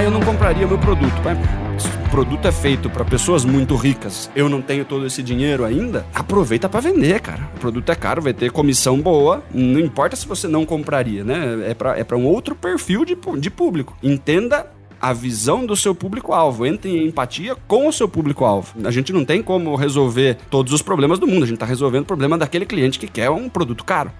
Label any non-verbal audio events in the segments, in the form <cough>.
Ah, eu não compraria meu produto. O produto é feito para pessoas muito ricas. Eu não tenho todo esse dinheiro ainda. Aproveita para vender, cara. O produto é caro, vai ter comissão boa. Não importa se você não compraria, né? É para é um outro perfil de, de público. Entenda a visão do seu público-alvo, entre em empatia com o seu público-alvo. A gente não tem como resolver todos os problemas do mundo, a gente está resolvendo o problema daquele cliente que quer um produto caro.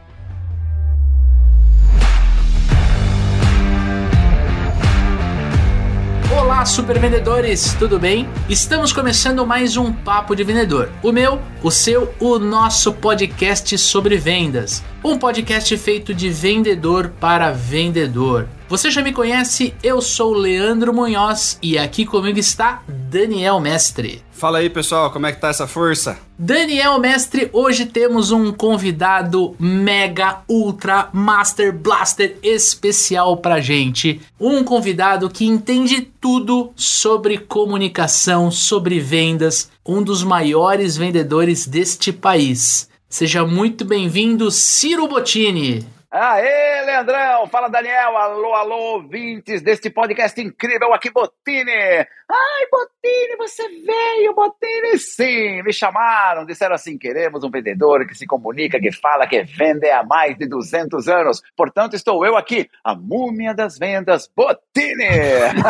Super vendedores, tudo bem? Estamos começando mais um Papo de Vendedor. O meu, o seu, o nosso podcast sobre vendas. Um podcast feito de vendedor para vendedor. Você já me conhece, eu sou Leandro Munhoz e aqui comigo está Daniel Mestre. Fala aí pessoal, como é que tá essa força? Daniel Mestre, hoje temos um convidado mega ultra master blaster especial pra gente. Um convidado que entende tudo sobre comunicação, sobre vendas, um dos maiores vendedores deste país. Seja muito bem-vindo, Ciro Bottini. Aê, Leandrão! Fala, Daniel! Alô, alô, ouvintes deste podcast incrível aqui, Botini! Ai, Botini, você veio, Botini! Sim, me chamaram, disseram assim, queremos um vendedor que se comunica, que fala, que vende há mais de 200 anos. Portanto, estou eu aqui, a múmia das vendas, Botini!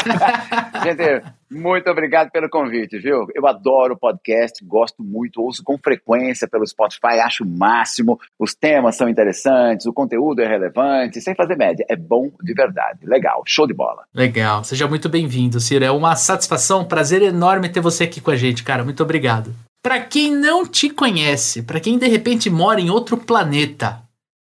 <laughs> Gente, muito obrigado pelo convite, viu? Eu adoro podcast, gosto muito, ouço com frequência pelo Spotify, acho o máximo. Os temas são interessantes, o conteúdo é relevante, sem fazer média. É bom de verdade. Legal, show de bola. Legal, seja muito bem-vindo, Ciro. É uma satisfação, um prazer enorme ter você aqui com a gente, cara. Muito obrigado. Para quem não te conhece, para quem de repente mora em outro planeta,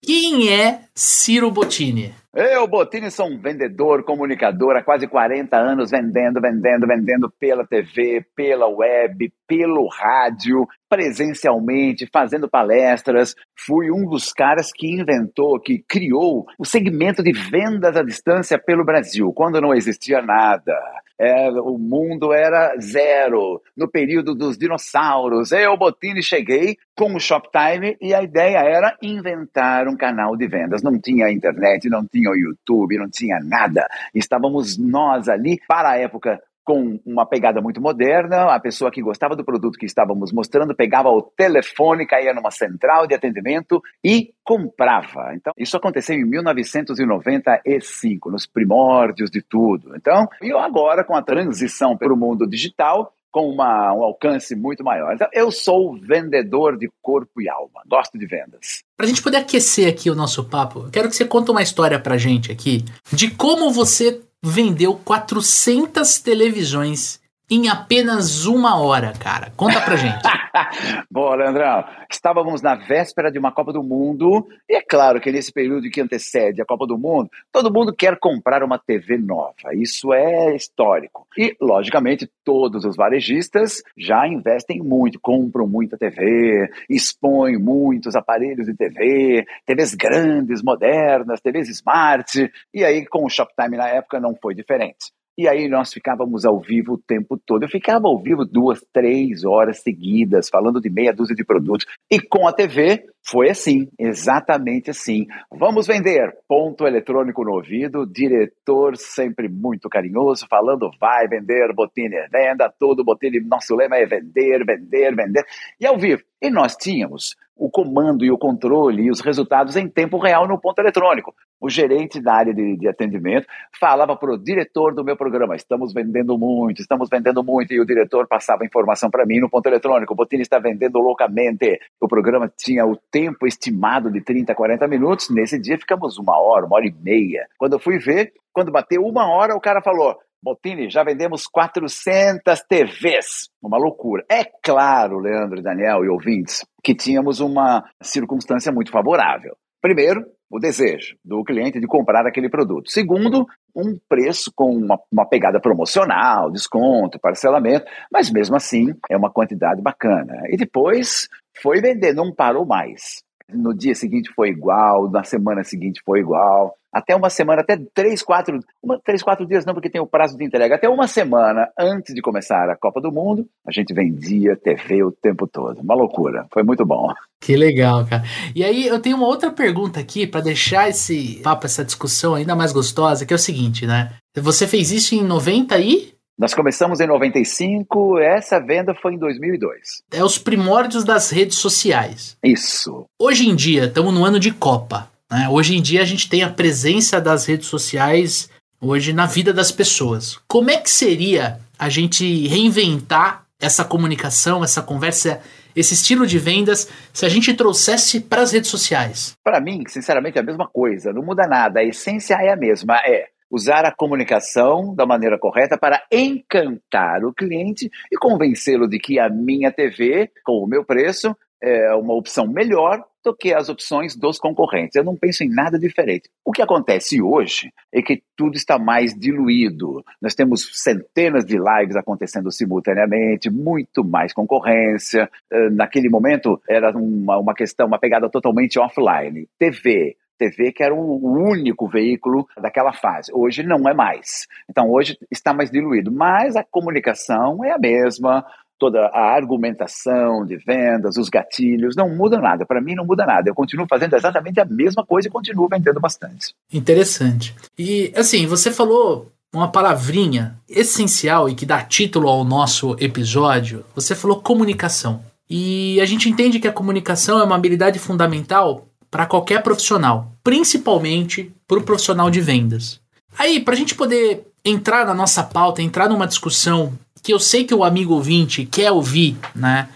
quem é Ciro Bottini? Eu, Botini, sou um vendedor, comunicador há quase 40 anos vendendo, vendendo, vendendo pela TV, pela web, pelo rádio, presencialmente, fazendo palestras. Fui um dos caras que inventou, que criou o segmento de vendas à distância pelo Brasil, quando não existia nada. É, o mundo era zero, no período dos dinossauros. Eu, Botini, cheguei com o Shoptime e a ideia era inventar um canal de vendas. Não tinha internet, não tinha o YouTube, não tinha nada. Estávamos nós ali, para a época, com uma pegada muito moderna. A pessoa que gostava do produto que estávamos mostrando pegava o telefone, caía numa central de atendimento e comprava. Então, isso aconteceu em 1995, nos primórdios de tudo. Então, e agora com a transição para o mundo digital, com uma, um alcance muito maior. Então, eu sou vendedor de corpo e alma, gosto de vendas. Para a gente poder aquecer aqui o nosso papo, quero que você conte uma história para gente aqui de como você vendeu 400 televisões em apenas uma hora, cara. Conta pra gente. <laughs> Bom, Leandrão, estávamos na véspera de uma Copa do Mundo, e é claro que nesse período que antecede a Copa do Mundo, todo mundo quer comprar uma TV nova. Isso é histórico. E, logicamente, todos os varejistas já investem muito, compram muita TV, expõem muitos aparelhos de TV, TVs grandes, modernas, TVs smart. E aí, com o Shoptime na época, não foi diferente. E aí nós ficávamos ao vivo o tempo todo. Eu ficava ao vivo duas, três horas seguidas, falando de meia dúzia de produtos. E com a TV foi assim, exatamente assim. Vamos vender. Ponto eletrônico no ouvido, diretor sempre muito carinhoso, falando vai vender, Botini venda, tudo Botini, nosso lema é vender, vender, vender. E ao vivo. E nós tínhamos o comando e o controle e os resultados em tempo real no ponto eletrônico. O gerente da área de, de atendimento falava para o diretor do meu programa: estamos vendendo muito, estamos vendendo muito, e o diretor passava informação para mim no ponto eletrônico: o Botini está vendendo loucamente. O programa tinha o tempo estimado de 30, 40 minutos, nesse dia ficamos uma hora, uma hora e meia. Quando eu fui ver, quando bateu uma hora, o cara falou: Botini, já vendemos 400 TVs. Uma loucura. É claro, Leandro, Daniel e ouvintes, que tínhamos uma circunstância muito favorável. Primeiro, o desejo do cliente de comprar aquele produto. Segundo, um preço com uma, uma, pegada promocional, desconto, parcelamento, mas mesmo assim é uma quantidade bacana. E depois foi vender, não parou mais. No dia seguinte foi igual, na semana seguinte foi igual. Até uma semana, até três, quatro, uma, três, quatro dias não, porque tem o prazo de entrega, até uma semana antes de começar a Copa do Mundo, a gente vendia TV o tempo todo. Uma loucura. Foi muito bom. Que legal, cara. E aí eu tenho uma outra pergunta aqui para deixar esse papo, essa discussão ainda mais gostosa, que é o seguinte, né? Você fez isso em 90 e nós começamos em 95, essa venda foi em 2002. É os primórdios das redes sociais. Isso. Hoje em dia, estamos no ano de Copa. Né? Hoje em dia a gente tem a presença das redes sociais hoje na vida das pessoas. Como é que seria a gente reinventar essa comunicação, essa conversa, esse estilo de vendas, se a gente trouxesse para as redes sociais? Para mim, sinceramente, é a mesma coisa. Não muda nada. A essência é a mesma. É usar a comunicação da maneira correta para encantar o cliente e convencê-lo de que a minha TV, com o meu preço, é uma opção melhor do que as opções dos concorrentes. Eu não penso em nada diferente. O que acontece hoje é que tudo está mais diluído. Nós temos centenas de lives acontecendo simultaneamente, muito mais concorrência. Eh, naquele momento era uma, uma questão, uma pegada totalmente offline. TV, TV, que era o único veículo daquela fase. Hoje não é mais. Então, hoje está mais diluído. Mas a comunicação é a mesma, toda a argumentação de vendas, os gatilhos, não muda nada. Para mim, não muda nada. Eu continuo fazendo exatamente a mesma coisa e continuo vendendo bastante. Interessante. E, assim, você falou uma palavrinha essencial e que dá título ao nosso episódio. Você falou comunicação. E a gente entende que a comunicação é uma habilidade fundamental para qualquer profissional, principalmente para o profissional de vendas. Aí, para a gente poder entrar na nossa pauta, entrar numa discussão que eu sei que o amigo ouvinte quer ouvir, né?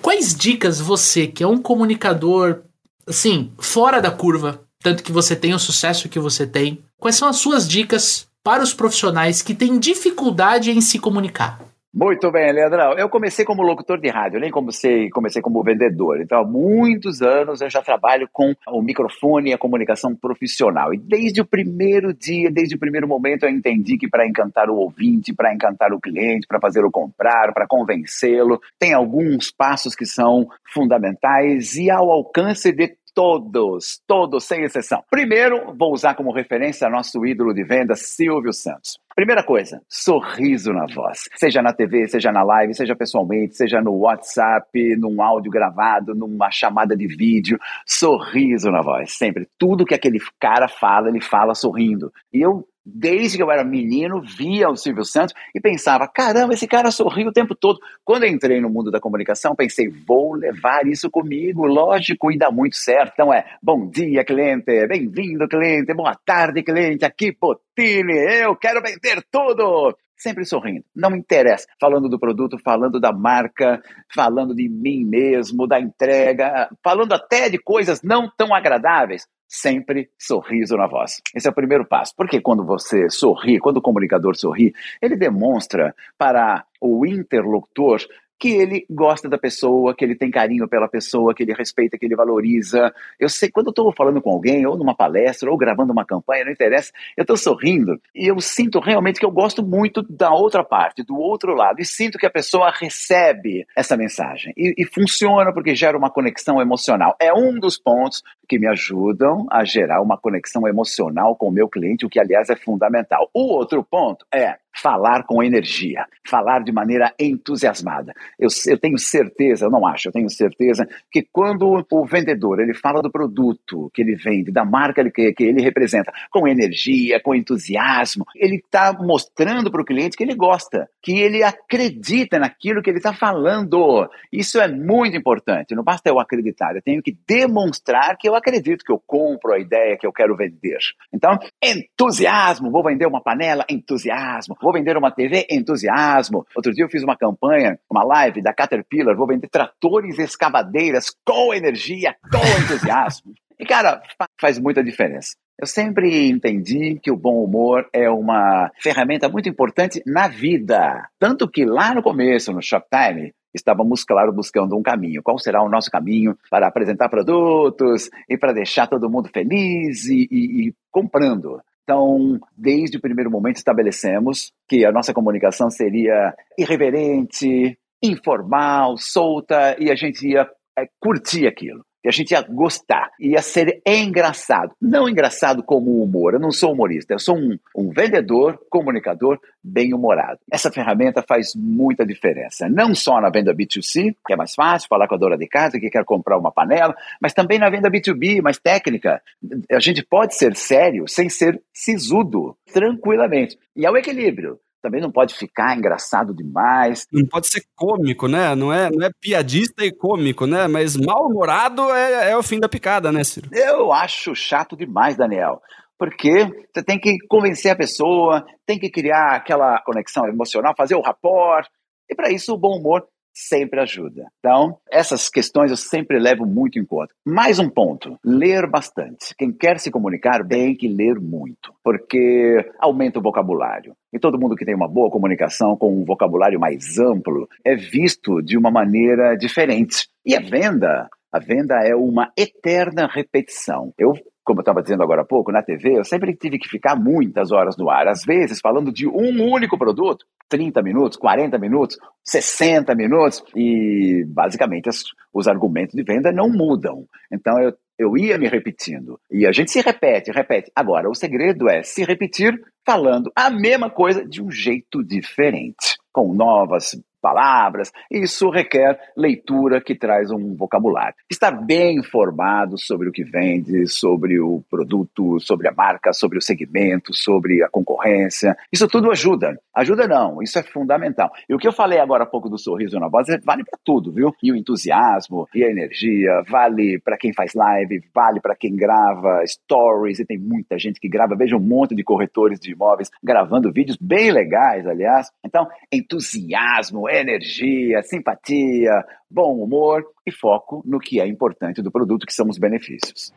Quais dicas você, que é um comunicador, assim, fora da curva, tanto que você tem o sucesso que você tem, quais são as suas dicas para os profissionais que têm dificuldade em se comunicar? Muito bem, Leandrão. Eu comecei como locutor de rádio, nem comecei, comecei como vendedor. Então, há muitos anos eu já trabalho com o microfone e a comunicação profissional. E desde o primeiro dia, desde o primeiro momento, eu entendi que para encantar o ouvinte, para encantar o cliente, para fazê-lo comprar, para convencê-lo, tem alguns passos que são fundamentais e ao alcance de todos, todos, sem exceção. Primeiro, vou usar como referência nosso ídolo de venda, Silvio Santos. Primeira coisa, sorriso na voz. Seja na TV, seja na live, seja pessoalmente, seja no WhatsApp, num áudio gravado, numa chamada de vídeo. Sorriso na voz, sempre. Tudo que aquele cara fala, ele fala sorrindo. E eu desde que eu era menino, via o Silvio Santos e pensava: caramba, esse cara sorri o tempo todo. Quando entrei no mundo da comunicação, pensei: vou levar isso comigo, lógico, e dá muito certo. Então é: bom dia, cliente, bem-vindo, cliente, boa tarde, cliente, aqui, Potini, eu quero vender tudo. Sempre sorrindo, não interessa. Falando do produto, falando da marca, falando de mim mesmo, da entrega, falando até de coisas não tão agradáveis sempre sorriso na voz. Esse é o primeiro passo. Porque quando você sorri, quando o comunicador sorri, ele demonstra para o interlocutor que ele gosta da pessoa, que ele tem carinho pela pessoa, que ele respeita, que ele valoriza. Eu sei, quando eu estou falando com alguém, ou numa palestra, ou gravando uma campanha, não interessa, eu estou sorrindo e eu sinto realmente que eu gosto muito da outra parte, do outro lado, e sinto que a pessoa recebe essa mensagem. E, e funciona porque gera uma conexão emocional. É um dos pontos que me ajudam a gerar uma conexão emocional com o meu cliente, o que, aliás, é fundamental. O outro ponto é falar com energia, falar de maneira entusiasmada. Eu, eu, tenho certeza, eu não acho, eu tenho certeza que quando o vendedor ele fala do produto que ele vende, da marca que, que ele representa, com energia, com entusiasmo, ele está mostrando para o cliente que ele gosta, que ele acredita naquilo que ele está falando. Isso é muito importante. Não basta eu acreditar, eu tenho que demonstrar que eu acredito, que eu compro a ideia que eu quero vender. Então, entusiasmo, vou vender uma panela, entusiasmo Vou vender uma TV? Entusiasmo. Outro dia eu fiz uma campanha, uma live da Caterpillar, vou vender tratores e escavadeiras com energia, com entusiasmo. E, cara, faz muita diferença. Eu sempre entendi que o bom humor é uma ferramenta muito importante na vida. Tanto que lá no começo, no Shoptime, estávamos, claro, buscando um caminho. Qual será o nosso caminho para apresentar produtos e para deixar todo mundo feliz e, e, e comprando? Então, desde o primeiro momento, estabelecemos que a nossa comunicação seria irreverente, informal, solta, e a gente ia é, curtir aquilo. Que a gente ia gostar, ia ser engraçado. Não engraçado como humor, eu não sou humorista, eu sou um, um vendedor, comunicador bem-humorado. Essa ferramenta faz muita diferença, não só na venda B2C, que é mais fácil falar com a dona de casa que quer comprar uma panela, mas também na venda B2B, mais técnica. A gente pode ser sério sem ser sisudo, tranquilamente. E é o equilíbrio também não pode ficar engraçado demais. Não pode ser cômico, né? Não é, não é piadista e cômico, né? Mas mal-humorado é, é o fim da picada, né, Ciro? Eu acho chato demais, Daniel. Porque você tem que convencer a pessoa, tem que criar aquela conexão emocional, fazer o rapport. E para isso o bom humor sempre ajuda. Então, essas questões eu sempre levo muito em conta. Mais um ponto: ler bastante. Quem quer se comunicar tem que ler muito, porque aumenta o vocabulário. E todo mundo que tem uma boa comunicação com um vocabulário mais amplo é visto de uma maneira diferente. E a venda, a venda é uma eterna repetição. Eu como eu estava dizendo agora há pouco, na TV, eu sempre tive que ficar muitas horas no ar, às vezes falando de um único produto, 30 minutos, 40 minutos, 60 minutos, e basicamente as, os argumentos de venda não mudam. Então eu, eu ia me repetindo. E a gente se repete, repete. Agora, o segredo é se repetir falando a mesma coisa de um jeito diferente, com novas palavras, isso requer leitura que traz um vocabulário. Estar bem informado sobre o que vende, sobre o produto, sobre a marca, sobre o segmento, sobre a concorrência, isso tudo ajuda. Ajuda não, isso é fundamental. E o que eu falei agora há pouco do sorriso na voz vale para tudo, viu? E o entusiasmo, e a energia, vale para quem faz live, vale para quem grava stories, e tem muita gente que grava, veja um monte de corretores de imóveis gravando vídeos bem legais, aliás. Então, entusiasmo, energia, simpatia, bom humor e foco no que é importante do produto, que são os benefícios.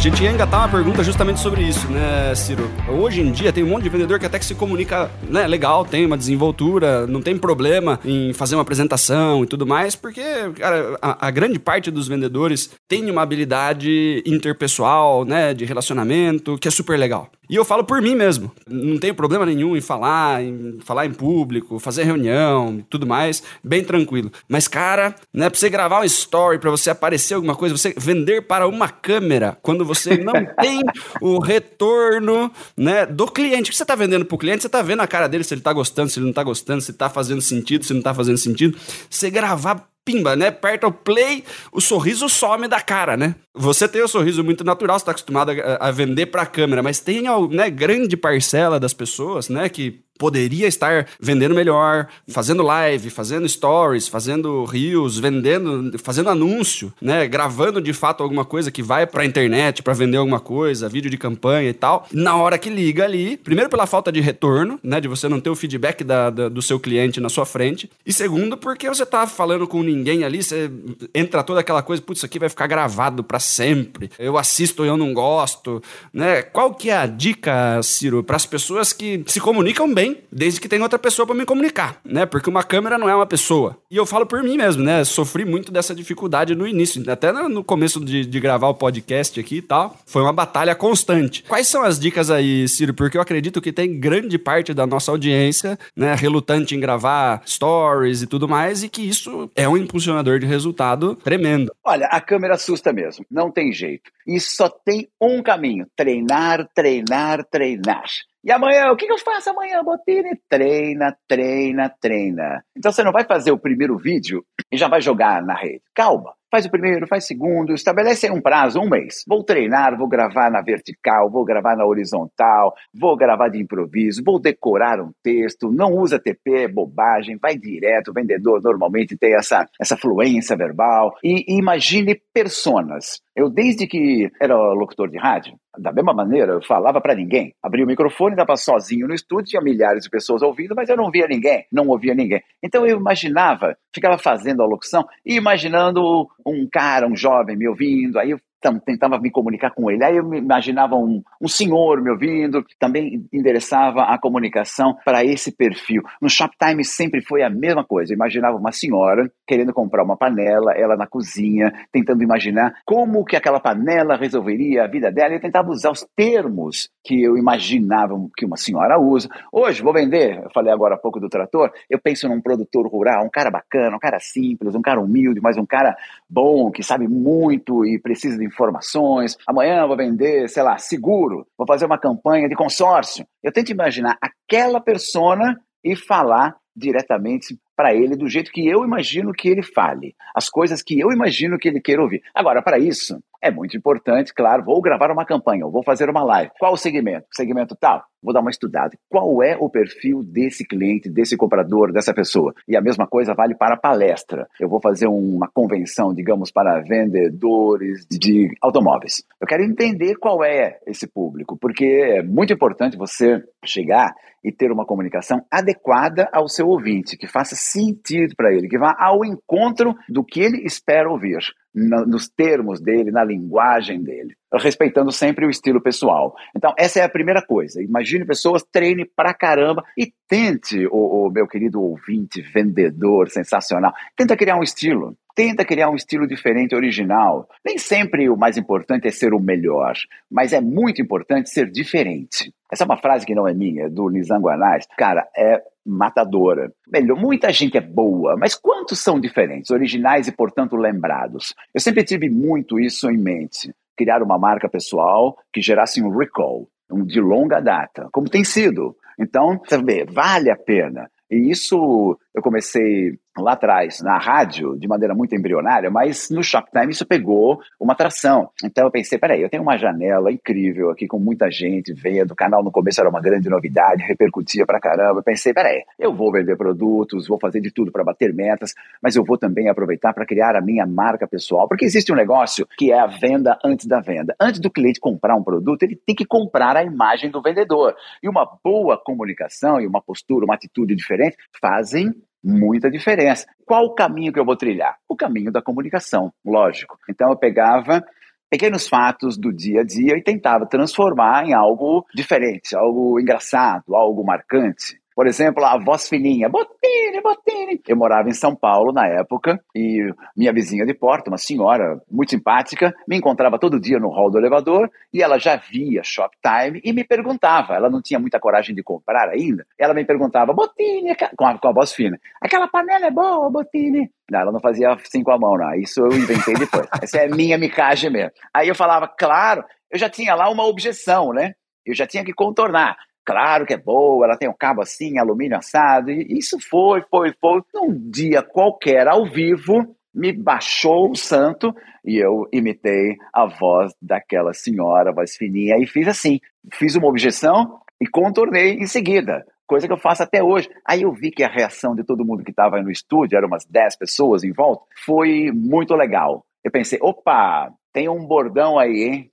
Gente ia engatar uma pergunta justamente sobre isso, né, Ciro? Hoje em dia tem um monte de vendedor que até que se comunica, né, legal, tem uma desenvoltura, não tem problema em fazer uma apresentação e tudo mais, porque, cara, a, a grande parte dos vendedores tem uma habilidade interpessoal, né, de relacionamento, que é super legal. E eu falo por mim mesmo. Não tenho problema nenhum em falar, em falar em público, fazer reunião e tudo mais, bem tranquilo. Mas, cara, né, pra você gravar uma story, para você aparecer alguma coisa, você vender para uma câmera, quando você não <laughs> tem o retorno, né, do cliente. O que você tá vendendo pro cliente, você tá vendo a cara dele, se ele tá gostando, se ele não tá gostando, se tá fazendo sentido, se não tá fazendo sentido. Você gravar pimba, né? Aperta o play, o sorriso some da cara, né? Você tem o um sorriso muito natural, você tá acostumado a, a vender pra câmera, mas tem, né, grande parcela das pessoas, né, que poderia estar vendendo melhor, fazendo live, fazendo stories, fazendo reels, vendendo, fazendo anúncio, né, gravando de fato alguma coisa que vai para a internet para vender alguma coisa, vídeo de campanha e tal. Na hora que liga ali, primeiro pela falta de retorno, né, de você não ter o feedback da, da, do seu cliente na sua frente, e segundo porque você tá falando com ninguém ali, você entra toda aquela coisa, putz, isso aqui vai ficar gravado para sempre. Eu assisto e eu não gosto, né? Qual que é a dica, Ciro, para as pessoas que se comunicam bem desde que tenha outra pessoa para me comunicar, né? Porque uma câmera não é uma pessoa. E eu falo por mim mesmo, né? Sofri muito dessa dificuldade no início, até no começo de, de gravar o podcast aqui e tal. Foi uma batalha constante. Quais são as dicas aí, Ciro? Porque eu acredito que tem grande parte da nossa audiência, né, relutante em gravar stories e tudo mais, e que isso é um impulsionador de resultado tremendo. Olha, a câmera assusta mesmo, não tem jeito. E só tem um caminho: treinar, treinar, treinar. E amanhã, o que, eu faço amanhã, Botini? Treina, treina, treina. Então você não vai fazer o primeiro vídeo e já vai jogar na rede. Calma. Faz o primeiro, faz o segundo, estabelece um prazo, um mês. Vou treinar, vou gravar na vertical, vou gravar na horizontal, vou gravar de improviso, vou decorar um texto, não usa TP, é bobagem, vai direto. O vendedor normalmente tem essa, essa fluência verbal. E, e imagine personas. Eu, desde que era locutor de rádio, da mesma maneira, eu falava para ninguém. Abria o microfone, estava sozinho no estúdio, tinha milhares de pessoas ouvindo, mas eu não via ninguém, não ouvia ninguém. Então eu imaginava, ficava fazendo a locução e imaginando um cara, um jovem me ouvindo, aí eu tentava me comunicar com ele. Aí eu imaginava um, um senhor me ouvindo, também endereçava a comunicação para esse perfil. No Shoptime sempre foi a mesma coisa. Eu imaginava uma senhora querendo comprar uma panela, ela na cozinha, tentando imaginar como que aquela panela resolveria a vida dela. Eu tentava usar os termos que eu imaginava que uma senhora usa. Hoje, vou vender, eu falei agora há pouco do trator, eu penso num produtor rural, um cara bacana, um cara simples, um cara humilde, mas um cara bom, que sabe muito e precisa de informações. Amanhã vou vender, sei lá, seguro, vou fazer uma campanha de consórcio. Eu tento imaginar aquela persona e falar diretamente para ele do jeito que eu imagino que ele fale, as coisas que eu imagino que ele queira ouvir. Agora, para isso, é muito importante, claro, vou gravar uma campanha, vou fazer uma live. Qual o segmento? Segmento tal? Vou dar uma estudada. Qual é o perfil desse cliente, desse comprador, dessa pessoa? E a mesma coisa vale para a palestra. Eu vou fazer uma convenção, digamos, para vendedores de automóveis. Eu quero entender qual é esse público, porque é muito importante você chegar e ter uma comunicação adequada ao seu ouvinte, que faça sentido para ele, que vá ao encontro do que ele espera ouvir na, nos termos dele, na linguagem dele, respeitando sempre o estilo pessoal. Então, essa é a primeira coisa. Imagine pessoas, treine pra caramba e tente, o, o meu querido ouvinte, vendedor sensacional, tenta criar um estilo. Tenta criar um estilo diferente, original. Nem sempre o mais importante é ser o melhor, mas é muito importante ser diferente. Essa é uma frase que não é minha, é do Nizam Guanais. Cara, é matadora. Melhor, muita gente é boa, mas quantos são diferentes, originais e, portanto, lembrados? Eu sempre tive muito isso em mente. Criar uma marca pessoal que gerasse um recall, um de longa data, como tem sido. Então, você vê, vale a pena. E isso eu comecei lá atrás, na rádio, de maneira muito embrionária, mas no Shoptime isso pegou uma atração. Então eu pensei, peraí, eu tenho uma janela incrível aqui com muita gente, veio do canal no começo era uma grande novidade, repercutia pra caramba. Eu pensei, peraí, eu vou vender produtos, vou fazer de tudo para bater metas, mas eu vou também aproveitar para criar a minha marca pessoal, porque existe um negócio que é a venda antes da venda. Antes do cliente comprar um produto, ele tem que comprar a imagem do vendedor. E uma boa comunicação e uma postura, uma atitude diferente fazem muita diferença. Qual o caminho que eu vou trilhar? O caminho da comunicação, lógico. Então eu pegava pequenos fatos do dia a dia e tentava transformar em algo diferente, algo engraçado, algo marcante. Por exemplo, a voz fininha, Botini, Botini. Eu morava em São Paulo na época e minha vizinha de porta, uma senhora muito simpática, me encontrava todo dia no hall do elevador e ela já via Shoptime e me perguntava, ela não tinha muita coragem de comprar ainda, ela me perguntava, Botini, com a, com a voz fina, aquela panela é boa, Botini? Não, ela não fazia assim com a mão, não. Isso eu inventei depois. <laughs> Essa é minha micagem mesmo. Aí eu falava, claro, eu já tinha lá uma objeção, né? Eu já tinha que contornar claro que é boa, ela tem um cabo assim, alumínio assado, e isso foi, foi, foi. Num dia qualquer, ao vivo, me baixou o santo e eu imitei a voz daquela senhora, voz fininha, e fiz assim, fiz uma objeção e contornei em seguida, coisa que eu faço até hoje. Aí eu vi que a reação de todo mundo que estava no estúdio, eram umas 10 pessoas em volta, foi muito legal. Eu pensei, opa, tem um bordão aí, hein?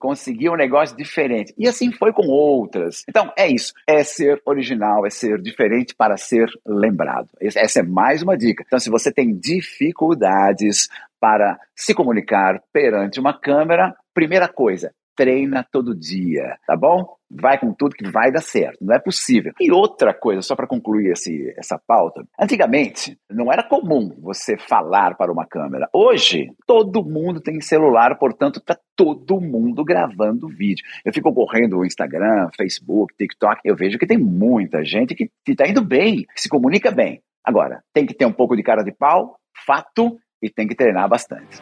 Um negócio diferente. E assim foi com outras. Então, é isso. É ser original, é ser diferente para ser lembrado. Essa é mais uma dica. Então, se você tem dificuldades para se comunicar perante uma câmera, primeira coisa, treina todo dia, tá bom? Vai com tudo que vai dar certo, não é possível. E outra coisa, só para concluir esse, essa pauta: antigamente não era comum você falar para uma câmera. Hoje, todo mundo tem celular, portanto, tá todo mundo gravando vídeo. Eu fico correndo o Instagram, Facebook, TikTok, eu vejo que tem muita gente que está indo bem, que se comunica bem. Agora, tem que ter um pouco de cara de pau, fato, e tem que treinar bastante.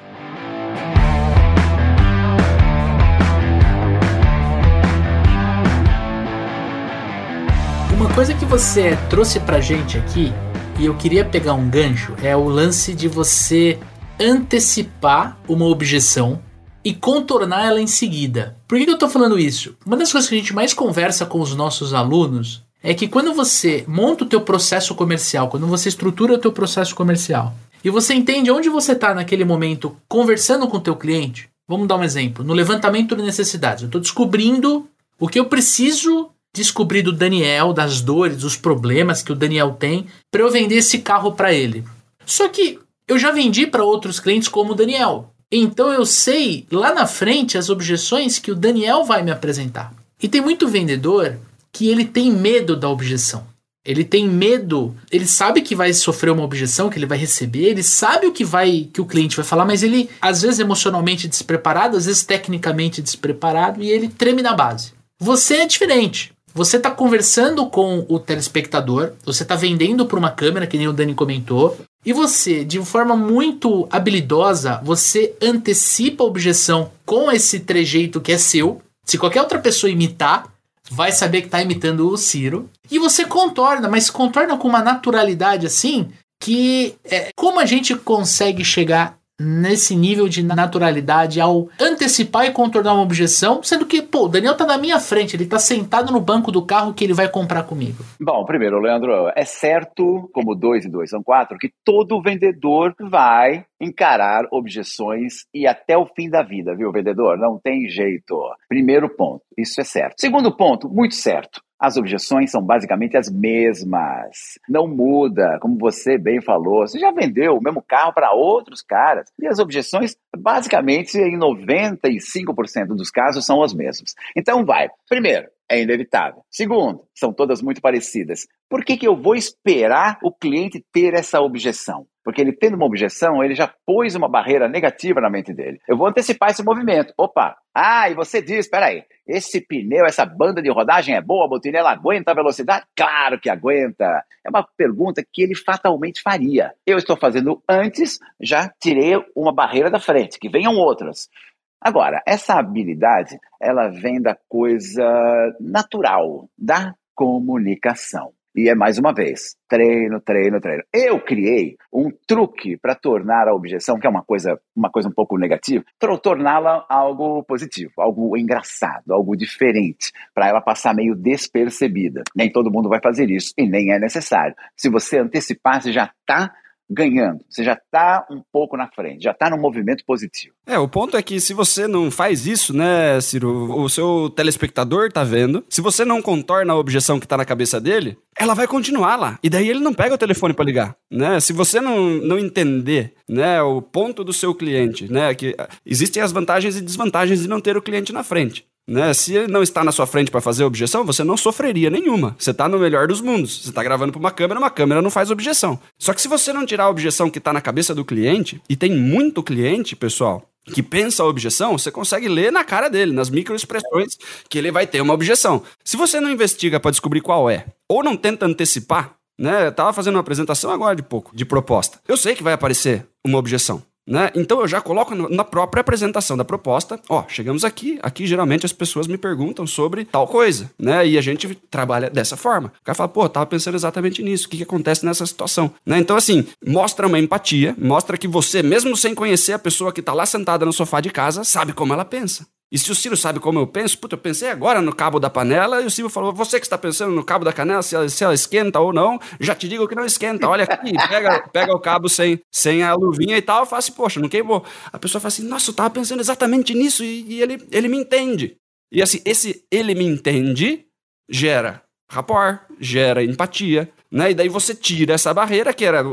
Uma coisa que você trouxe pra gente aqui, e eu queria pegar um gancho, é o lance de você antecipar uma objeção e contornar ela em seguida. Por que, eu tô falando isso? Uma das coisas que a gente mais conversa com os nossos alunos é que quando você monta o teu processo comercial, quando você estrutura o teu processo comercial, e você entende onde você está naquele momento conversando com o teu cliente, vamos dar um exemplo, no levantamento de necessidades. Eu estou descobrindo o que eu preciso descobrir do Daniel, das dores, dos problemas que o Daniel tem, para eu vender esse carro para ele. Só que eu já vendi para outros clientes como o Daniel. Então eu sei lá na frente as objeções que o Daniel vai me apresentar. E tem muito vendedor que ele tem medo da objeção. Ele tem medo, ele sabe que vai sofrer uma objeção, que ele vai receber, ele sabe o que vai que o cliente vai falar, mas ele às vezes emocionalmente despreparado, às vezes tecnicamente despreparado e ele treme na base. Você é diferente. Você está conversando com o telespectador, você está vendendo para uma câmera, que nem o Dani comentou, e você, de forma muito habilidosa, você antecipa a objeção com esse trejeito que é seu. Se qualquer outra pessoa imitar, vai saber que está imitando o Ciro. E você contorna, mas contorna com uma naturalidade assim que é, como a gente consegue chegar nesse nível de naturalidade ao antecipar e contornar uma objeção, sendo que, pô, o Daniel tá na minha frente, ele tá sentado no banco do carro que ele vai comprar comigo. Bom, primeiro, Leandro, é certo, como dois e dois são quatro, que todo vendedor vai encarar objeções e até o fim da vida, viu, vendedor? Não tem jeito. Primeiro ponto, isso é certo. Segundo ponto, muito certo. As objeções são basicamente as mesmas. Não muda, como você bem falou. Você já vendeu o mesmo carro para outros caras. E as objeções, basicamente, em 95% dos casos, são as mesmas. Então, vai. Primeiro, é inevitável. Segundo, são todas muito parecidas. Por que, que eu vou esperar o cliente ter essa objeção? Porque ele tendo uma objeção, ele já pôs uma barreira negativa na mente dele. Eu vou antecipar esse movimento. Opa! Ah, e você diz, peraí, esse pneu, essa banda de rodagem é boa, botina, ela aguenta a velocidade? Claro que aguenta. É uma pergunta que ele fatalmente faria. Eu estou fazendo antes, já tirei uma barreira da frente, que venham outras. Agora, essa habilidade, ela vem da coisa natural, da comunicação. E é mais uma vez, treino, treino, treino. Eu criei um truque para tornar a objeção, que é uma coisa, uma coisa um pouco negativa, para torná-la algo positivo, algo engraçado, algo diferente, para ela passar meio despercebida. Nem todo mundo vai fazer isso e nem é necessário. Se você antecipar, você já está ganhando. Você já está um pouco na frente, já está no movimento positivo. É, o ponto é que se você não faz isso, né, Ciro, o seu telespectador tá vendo. Se você não contorna a objeção que tá na cabeça dele, ela vai continuar lá. E daí ele não pega o telefone para ligar, né? Se você não, não entender, né, o ponto do seu cliente, né, que existem as vantagens e desvantagens de não ter o cliente na frente. Né? Se ele não está na sua frente para fazer objeção, você não sofreria nenhuma. Você está no melhor dos mundos. Você está gravando para uma câmera, uma câmera não faz objeção. Só que se você não tirar a objeção que está na cabeça do cliente, e tem muito cliente, pessoal, que pensa a objeção, você consegue ler na cara dele, nas microexpressões, que ele vai ter uma objeção. Se você não investiga para descobrir qual é, ou não tenta antecipar, né? Eu tava fazendo uma apresentação agora de pouco, de proposta. Eu sei que vai aparecer uma objeção. Né? Então eu já coloco na própria apresentação da proposta, ó, chegamos aqui, aqui geralmente as pessoas me perguntam sobre tal coisa, né? E a gente trabalha dessa forma. O cara fala, pô, tava pensando exatamente nisso, o que, que acontece nessa situação, né? Então assim, mostra uma empatia, mostra que você, mesmo sem conhecer a pessoa que tá lá sentada no sofá de casa, sabe como ela pensa. E se o Ciro sabe como eu penso, puta, eu pensei agora no cabo da panela, e o Ciro falou, você que está pensando no cabo da canela, se ela, se ela esquenta ou não, já te digo que não esquenta, olha aqui, pega, pega o cabo sem, sem a luvinha e tal, eu assim, poxa, não queimou. A pessoa fala assim, nossa, eu tava pensando exatamente nisso, e, e ele, ele me entende. E assim, esse ele me entende gera rapport, gera empatia, né? E daí você tira essa barreira, que era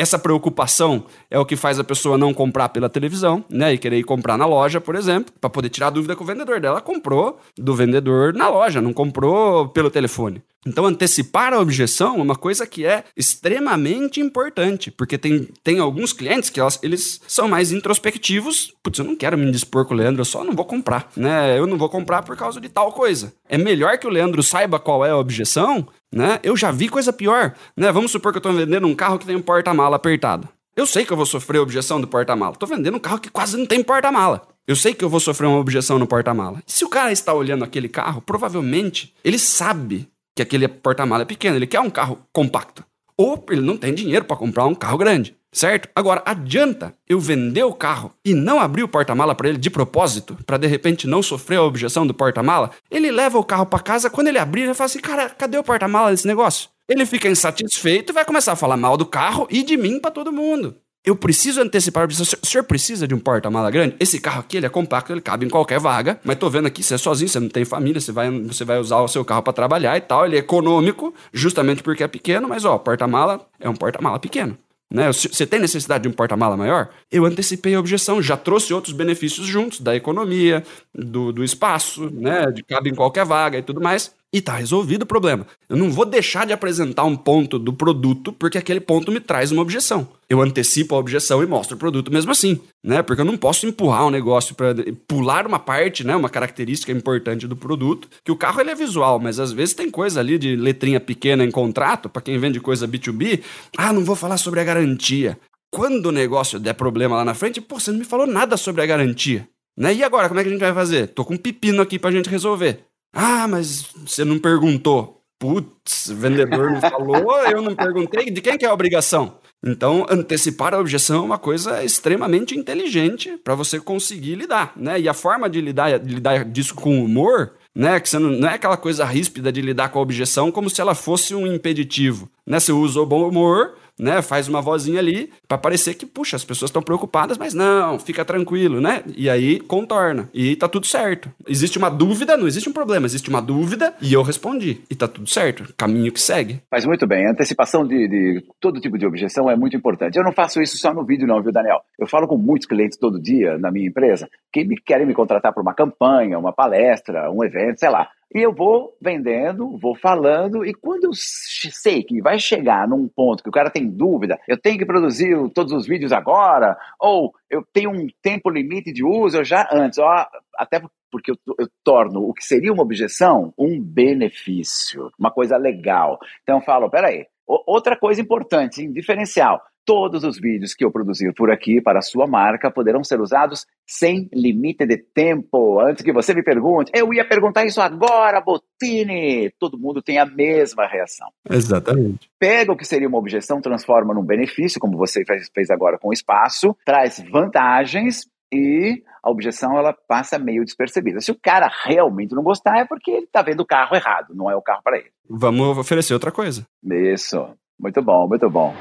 essa preocupação é o que faz a pessoa não comprar pela televisão, né? E querer ir comprar na loja, por exemplo, para poder tirar a dúvida com o vendedor dela. Ela comprou do vendedor na loja, não comprou pelo telefone. Então, antecipar a objeção é uma coisa que é extremamente importante, porque tem, tem alguns clientes que elas, eles são mais introspectivos. Putz, eu não quero me dispor com o Leandro, eu só não vou comprar, né? Eu não vou comprar por causa de tal coisa. É melhor que o Leandro saiba qual é a objeção, né? Eu já vi coisa pior, né? Vamos supor que eu estou vendendo um carro que tem um porta-mala apertado. Eu sei que eu vou sofrer objeção do porta-mala. Estou vendendo um carro que quase não tem porta-mala. Eu sei que eu vou sofrer uma objeção no porta-mala. Se o cara está olhando aquele carro, provavelmente ele sabe que aquele porta-mala é pequeno, ele quer um carro compacto. Ou ele não tem dinheiro para comprar um carro grande, certo? Agora, adianta eu vender o carro e não abrir o porta-mala para ele de propósito, para de repente não sofrer a objeção do porta-mala? Ele leva o carro para casa, quando ele abrir, ele fala assim: cara, cadê o porta-mala desse negócio? Ele fica insatisfeito e vai começar a falar mal do carro e de mim para todo mundo. Eu preciso antecipar. O senhor precisa de um porta-mala grande? Esse carro aqui ele é compacto, ele cabe em qualquer vaga. Mas tô vendo aqui, você é sozinho, você não tem família, você vai, você vai usar o seu carro para trabalhar e tal. Ele é econômico, justamente porque é pequeno, mas ó, porta-mala é um porta-mala pequeno. Né? Você tem necessidade de um porta-mala maior? Eu antecipei a objeção, já trouxe outros benefícios juntos, da economia, do, do espaço, né? de cabe em qualquer vaga e tudo mais. E tá resolvido o problema. Eu não vou deixar de apresentar um ponto do produto porque aquele ponto me traz uma objeção. Eu antecipo a objeção e mostro o produto mesmo assim, né? Porque eu não posso empurrar um negócio para pular uma parte, né, uma característica importante do produto, que o carro ele é visual, mas às vezes tem coisa ali de letrinha pequena em contrato, para quem vende coisa B2B, ah, não vou falar sobre a garantia. Quando o negócio der problema lá na frente, pô, você não me falou nada sobre a garantia. Né? E agora, como é que a gente vai fazer? Tô com um pepino aqui pra gente resolver. Ah, mas você não perguntou. Putz, o vendedor não falou, <laughs> eu não perguntei. De quem que é a obrigação? Então, antecipar a objeção é uma coisa extremamente inteligente para você conseguir lidar, né? E a forma de lidar, de lidar disso com humor, né? Que você não, não é aquela coisa ríspida de lidar com a objeção como se ela fosse um impeditivo, né? Você usa o bom humor né? Faz uma vozinha ali para parecer que, puxa, as pessoas estão preocupadas, mas não, fica tranquilo, né? E aí contorna. E tá tudo certo. Existe uma dúvida, não existe um problema, existe uma dúvida e eu respondi. E tá tudo certo. Caminho que segue. Faz muito bem. A antecipação de, de todo tipo de objeção é muito importante. Eu não faço isso só no vídeo, não, viu, Daniel? Eu falo com muitos clientes todo dia na minha empresa que me querem me contratar para uma campanha, uma palestra, um evento, sei lá. E eu vou vendendo, vou falando, e quando eu sei que vai chegar num ponto que o cara tem dúvida, eu tenho que produzir todos os vídeos agora, ou eu tenho um tempo limite de uso, eu já antes, ó, até porque eu, eu, torno o que seria uma objeção um benefício, uma coisa legal. Então eu falo, peraí, outra coisa importante, diferencial. Todos os vídeos que eu produzir por aqui para a sua marca poderão ser usados sem limite de tempo. Antes que você me pergunte, eu ia perguntar isso agora, Botini. Todo mundo tem a mesma reação. Exatamente. Pega o que seria uma objeção, transforma num benefício, como você fez agora com o espaço, traz vantagens e a objeção ela passa meio despercebida. Se o cara realmente não gostar, é porque ele está vendo o carro errado, não é o carro para ele. Vamos oferecer outra coisa. Isso. Muito bom, muito bom.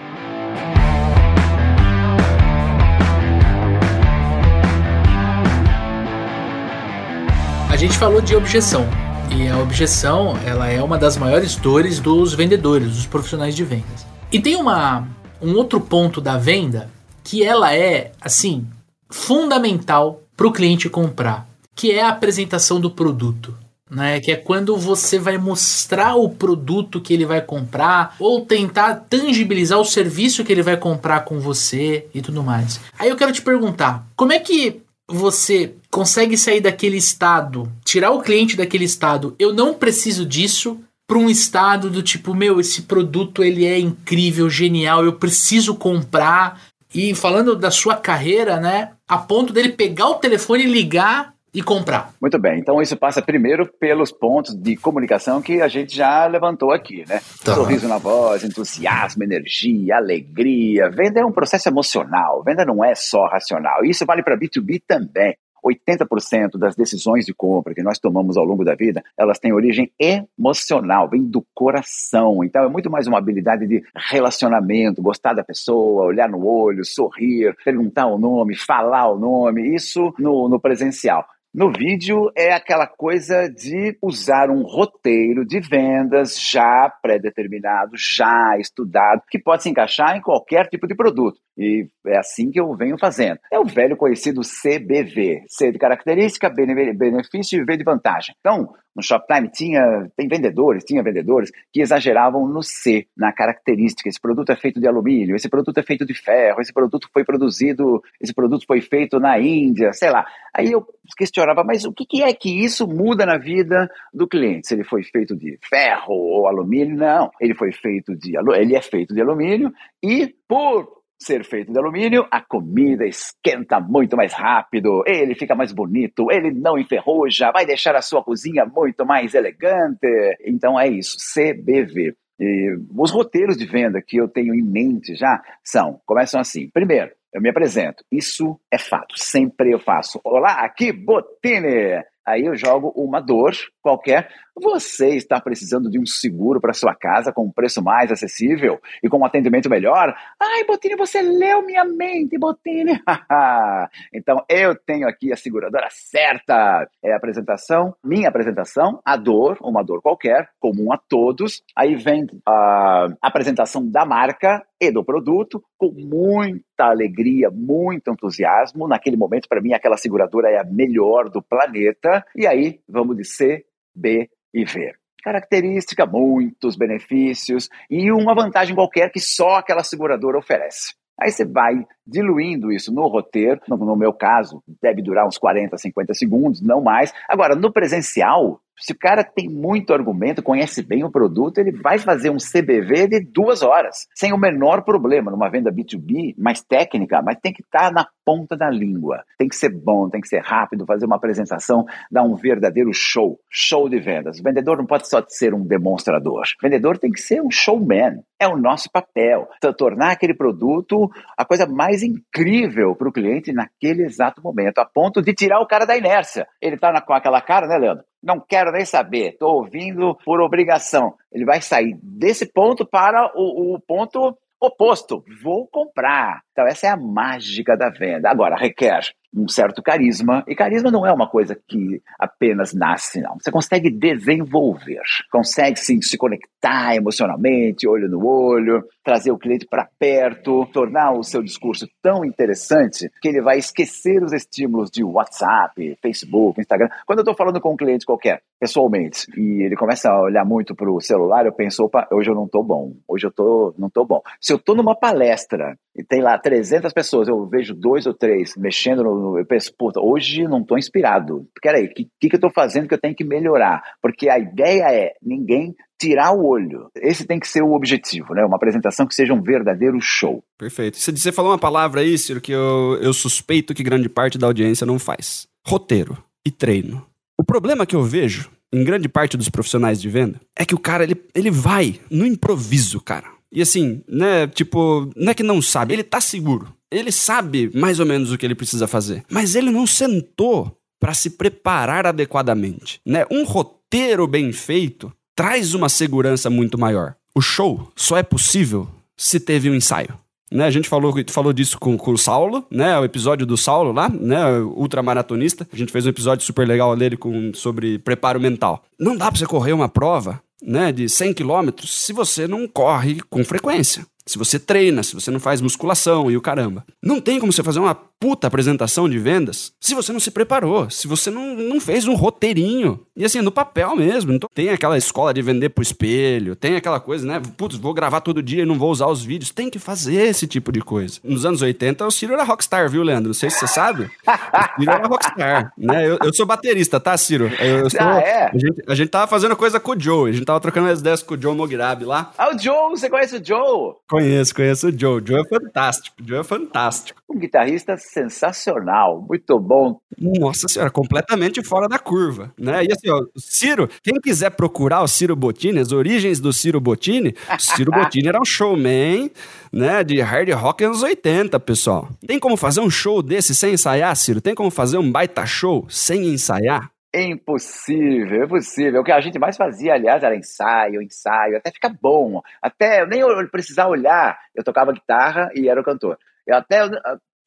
Gente falou de objeção. E a objeção, ela é uma das maiores dores dos vendedores, dos profissionais de vendas. E tem uma, um outro ponto da venda que ela é, assim, fundamental para o cliente comprar, que é a apresentação do produto. Né, que é quando você vai mostrar o produto que ele vai comprar ou tentar tangibilizar o serviço que ele vai comprar com você e tudo mais. Aí eu quero te perguntar, como é que você consegue sair daquele estado, tirar o cliente daquele estado, eu não preciso disso, para um estado do tipo, meu, esse produto ele é incrível, genial, eu preciso comprar. E falando da sua carreira, né, a ponto dele pegar o telefone e ligar e comprar. Muito bem, então isso passa primeiro pelos pontos de comunicação que a gente já levantou aqui, né? Tá. Sorriso na voz, entusiasmo, energia, alegria. Venda é um processo emocional, venda não é só racional. Isso vale para B2B também. 80% das decisões de compra que nós tomamos ao longo da vida, elas têm origem emocional, vem do coração. Então é muito mais uma habilidade de relacionamento, gostar da pessoa, olhar no olho, sorrir, perguntar o nome, falar o nome, isso no, no presencial. No vídeo é aquela coisa de usar um roteiro de vendas já pré-determinado, já estudado, que pode se encaixar em qualquer tipo de produto. E é assim que eu venho fazendo. É o velho conhecido CBV: C de característica, benefício e V de vantagem. Então, no Shoptime tinha, tem vendedores, tinha vendedores que exageravam no C, na característica. Esse produto é feito de alumínio, esse produto é feito de ferro, esse produto foi produzido, esse produto foi feito na Índia, sei lá. Aí eu questionava, mas o que é que isso muda na vida do cliente? Se ele foi feito de ferro ou alumínio? Não, ele foi feito de ele é feito de alumínio e por ser feito de alumínio, a comida esquenta muito mais rápido, ele fica mais bonito, ele não enferruja, vai deixar a sua cozinha muito mais elegante. Então é isso, CBV. E os roteiros de venda que eu tenho em mente já são, começam assim. Primeiro, eu me apresento. Isso é fato. Sempre eu faço. Olá, aqui Botini. Aí eu jogo uma dor qualquer. Você está precisando de um seguro para sua casa com um preço mais acessível e com um atendimento melhor? Ai, Botini, você leu minha mente, Botini. <laughs> então eu tenho aqui a seguradora certa. É a apresentação, minha apresentação, a dor, uma dor qualquer, comum a todos. Aí vem a apresentação da marca e do produto com muita alegria, muito entusiasmo. Naquele momento, para mim, aquela seguradora é a melhor do planeta. E aí vamos de C, B e V. Característica, muitos benefícios e uma vantagem qualquer que só aquela seguradora oferece. Aí você vai diluindo isso no roteiro, no, no, meu caso, deve durar uns 40, 50 segundos, não mais. Agora, no presencial, se o cara tem muito argumento, conhece bem o produto, ele vai fazer um CBV de duas horas, sem o menor problema, numa venda B2B mais técnica, mas tem que estar tá na ponta da língua. Tem que ser bom, tem que ser rápido, fazer uma apresentação, dar um verdadeiro show, show de vendas. O vendedor não pode só ser um demonstrador. O vendedor tem que ser um showman. É o nosso papel. Tornar aquele produto a coisa mais incrível para o cliente naquele exato momento, a ponto de tirar o cara da inércia. Ele está com aquela cara, né, Leandro? não quero nem saber, estou ouvindo por obrigação. Ele vai sair desse ponto para o, o ponto oposto. Vou comprar. Então, essa é a mágica da venda. Agora, requer um certo carisma, e carisma não é uma coisa que apenas nasce, não. Você consegue desenvolver, consegue sim, se conectar emocionalmente, olho no olho, trazer o cliente para perto, tornar o seu discurso tão interessante que ele vai esquecer os estímulos de WhatsApp, Facebook, Instagram. Quando eu estou falando com um cliente qualquer, pessoalmente, e ele começa a olhar muito para o celular, eu penso, opa, hoje eu não estou bom, hoje eu tô, não estou bom. Se eu estou numa palestra e tem lá 300 pessoas, eu vejo dois ou três mexendo no. Eu penso, puta, hoje não estou inspirado. Peraí, o que, que, que eu estou fazendo que eu tenho que melhorar? Porque a ideia é ninguém tirar o olho. Esse tem que ser o objetivo, né? Uma apresentação que seja um verdadeiro show. Perfeito. Você falou uma palavra aí, Ciro, que eu, eu suspeito que grande parte da audiência não faz: roteiro e treino. O problema que eu vejo em grande parte dos profissionais de venda é que o cara ele, ele vai no improviso, cara. E assim, né, tipo, não é que não sabe, ele tá seguro. Ele sabe mais ou menos o que ele precisa fazer, mas ele não sentou para se preparar adequadamente, né? Um roteiro bem feito traz uma segurança muito maior. O show só é possível se teve um ensaio. Né, a gente falou, falou disso com, com o Saulo, né? O episódio do Saulo lá, né? Ultramaratonista. A gente fez um episódio super legal dele com, sobre preparo mental. Não dá pra você correr uma prova né, de 100 quilômetros se você não corre com frequência se você treina, se você não faz musculação e o caramba. Não tem como você fazer uma puta apresentação de vendas se você não se preparou, se você não, não fez um roteirinho. E assim, no papel mesmo. Então, tem aquela escola de vender pro espelho, tem aquela coisa, né? Putz, vou gravar todo dia e não vou usar os vídeos. Tem que fazer esse tipo de coisa. Nos anos 80, o Ciro era rockstar, viu, Leandro? Não sei se você sabe. O Ciro era rockstar, né? Eu, eu sou baterista, tá, Ciro? Eu, eu sou, ah, é? A gente, a gente tava fazendo coisa com o Joe, a gente tava trocando as ideias com o Joe Mogirabi lá. Ah, o Joe, você conhece o Joe? Conheço, conheço o Joe. O Joe é fantástico. O Joe é fantástico. Um guitarrista sensacional, muito bom. Nossa senhora, completamente fora da curva, né? E assim, ó, Ciro, quem quiser procurar o Ciro Bottini, as origens do Ciro Bottini, Ciro <laughs> Bottini era um showman, né, de hard rock anos 80, pessoal. Tem como fazer um show desse sem ensaiar, Ciro? Tem como fazer um baita show sem ensaiar? É impossível, é impossível. O que a gente mais fazia, aliás, era ensaio, ensaio, até ficar bom. Até eu nem precisar olhar, eu tocava guitarra e era o cantor. Eu até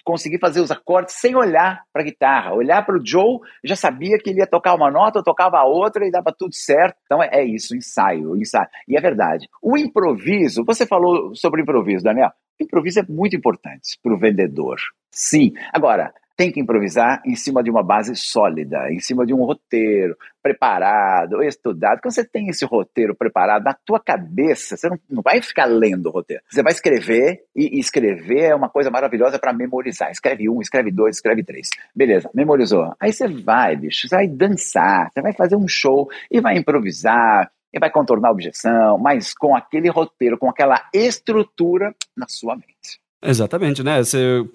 consegui fazer os acordes sem olhar para a guitarra. Olhar para o Joe, já sabia que ele ia tocar uma nota, eu tocava a outra e dava tudo certo. Então é, é isso, ensaio, ensaio. E é verdade. O improviso, você falou sobre improviso, Daniel. O improviso é muito importante para o vendedor. Sim. Agora, tem que improvisar em cima de uma base sólida, em cima de um roteiro preparado, estudado. Quando você tem esse roteiro preparado na tua cabeça, você não, não vai ficar lendo o roteiro. Você vai escrever e, e escrever é uma coisa maravilhosa para memorizar. Escreve um, escreve dois, escreve três. Beleza, memorizou. Aí você vai, bicho, você vai dançar, você vai fazer um show e vai improvisar, e vai contornar a objeção, mas com aquele roteiro, com aquela estrutura na sua mente. Exatamente, né?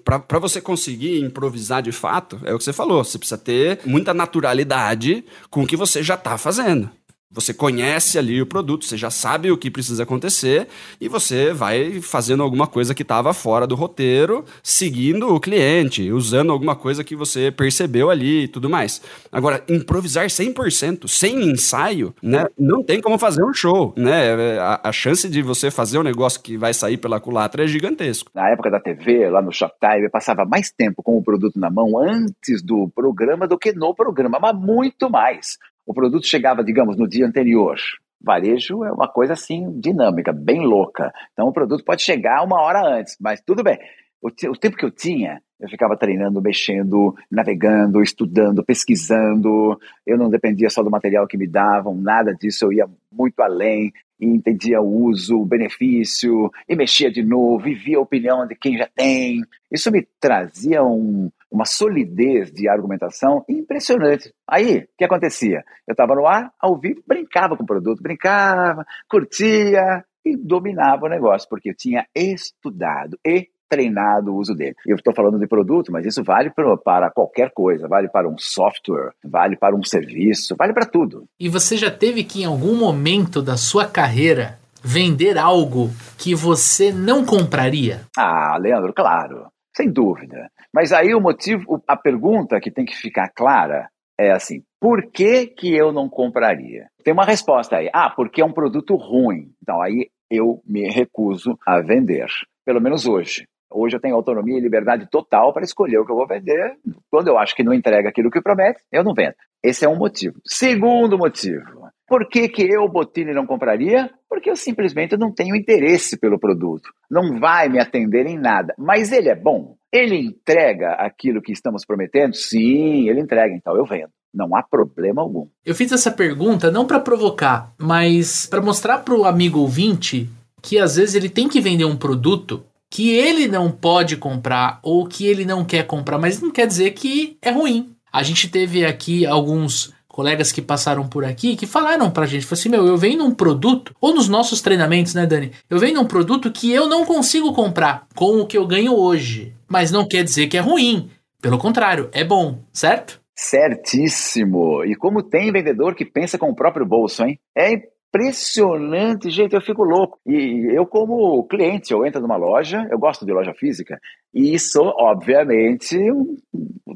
Para você conseguir improvisar de fato, é o que você falou, você precisa ter muita naturalidade com o que você já está fazendo. Você conhece ali o produto, você já sabe o que precisa acontecer e você vai fazendo alguma coisa que estava fora do roteiro, seguindo o cliente, usando alguma coisa que você percebeu ali e tudo mais. Agora, improvisar 100%, sem ensaio, né, não tem como fazer um show, né? A, a chance de você fazer um negócio que vai sair pela culatra é gigantesco. Na época da TV, lá no Shoptime, eu passava mais tempo com o produto na mão antes do programa do que no programa, mas muito mais o produto chegava, digamos, no dia anterior. Varejo é uma coisa assim dinâmica, bem louca. Então o produto pode chegar uma hora antes, mas tudo bem. O, o tempo que eu tinha, eu ficava treinando, mexendo, navegando, estudando, pesquisando. Eu não dependia só do material que me davam, nada disso. Eu ia muito além e entendia o uso, o benefício, e mexia de novo, vivia a opinião de quem já tem. Isso me trazia um, uma solidez de argumentação impressionante. Aí, o que acontecia? Eu estava no ar, ao vivo, brincava com o produto, brincava, curtia e dominava o negócio, porque eu tinha estudado e treinado o uso dele. Eu estou falando de produto, mas isso vale para qualquer coisa, vale para um software, vale para um serviço, vale para tudo. E você já teve que, em algum momento da sua carreira, vender algo que você não compraria? Ah, Leandro, claro, sem dúvida. Mas aí o motivo, a pergunta que tem que ficar clara é assim: por que, que eu não compraria? Tem uma resposta aí. Ah, porque é um produto ruim. Então aí eu me recuso a vender, pelo menos hoje. Hoje eu tenho autonomia e liberdade total para escolher o que eu vou vender. Quando eu acho que não entrega aquilo que promete, eu não vendo. Esse é um motivo. Segundo motivo, por que, que eu, Botini, não compraria? Porque eu simplesmente não tenho interesse pelo produto. Não vai me atender em nada. Mas ele é bom. Ele entrega aquilo que estamos prometendo? Sim, ele entrega. Então eu vendo. Não há problema algum. Eu fiz essa pergunta não para provocar, mas para mostrar para o amigo ouvinte que às vezes ele tem que vender um produto que ele não pode comprar ou que ele não quer comprar, mas não quer dizer que é ruim. A gente teve aqui alguns colegas que passaram por aqui que falaram pra gente, falaram assim, meu, eu venho num produto, ou nos nossos treinamentos, né, Dani? Eu venho num produto que eu não consigo comprar com o que eu ganho hoje. Mas não quer dizer que é ruim. Pelo contrário, é bom, certo? Certíssimo. E como tem vendedor que pensa com o próprio bolso, hein? É impressionante, gente, eu fico louco. E eu, como cliente, eu entro numa loja, eu gosto de loja física, e sou, obviamente, um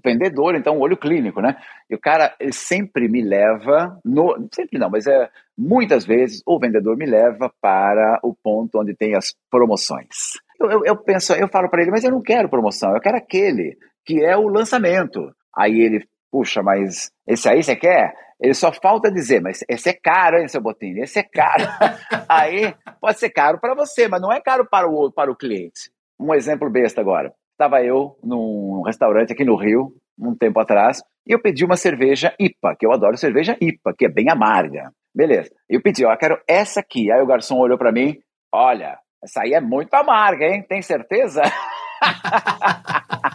vendedor, então um olho clínico, né? E o cara, ele sempre me leva, no, sempre não, mas é muitas vezes o vendedor me leva para o ponto onde tem as promoções. Eu, eu, eu penso, eu falo para ele, mas eu não quero promoção, eu quero aquele que é o lançamento. Aí ele, puxa, mas esse aí você quer? Ele só falta dizer, mas esse é caro, hein, seu Botini? Esse é caro. <laughs> Aí pode ser caro para você, mas não é caro para o, para o cliente. Um exemplo besta agora. Estava eu num restaurante aqui no Rio, um tempo atrás, e eu pedi uma cerveja IPA, que eu adoro cerveja IPA, que é bem amarga. Beleza. Eu pedi, ó, eu quero essa aqui. Aí o garçom olhou para mim, olha, essa aí é muito amarga, hein? Tem certeza? <laughs>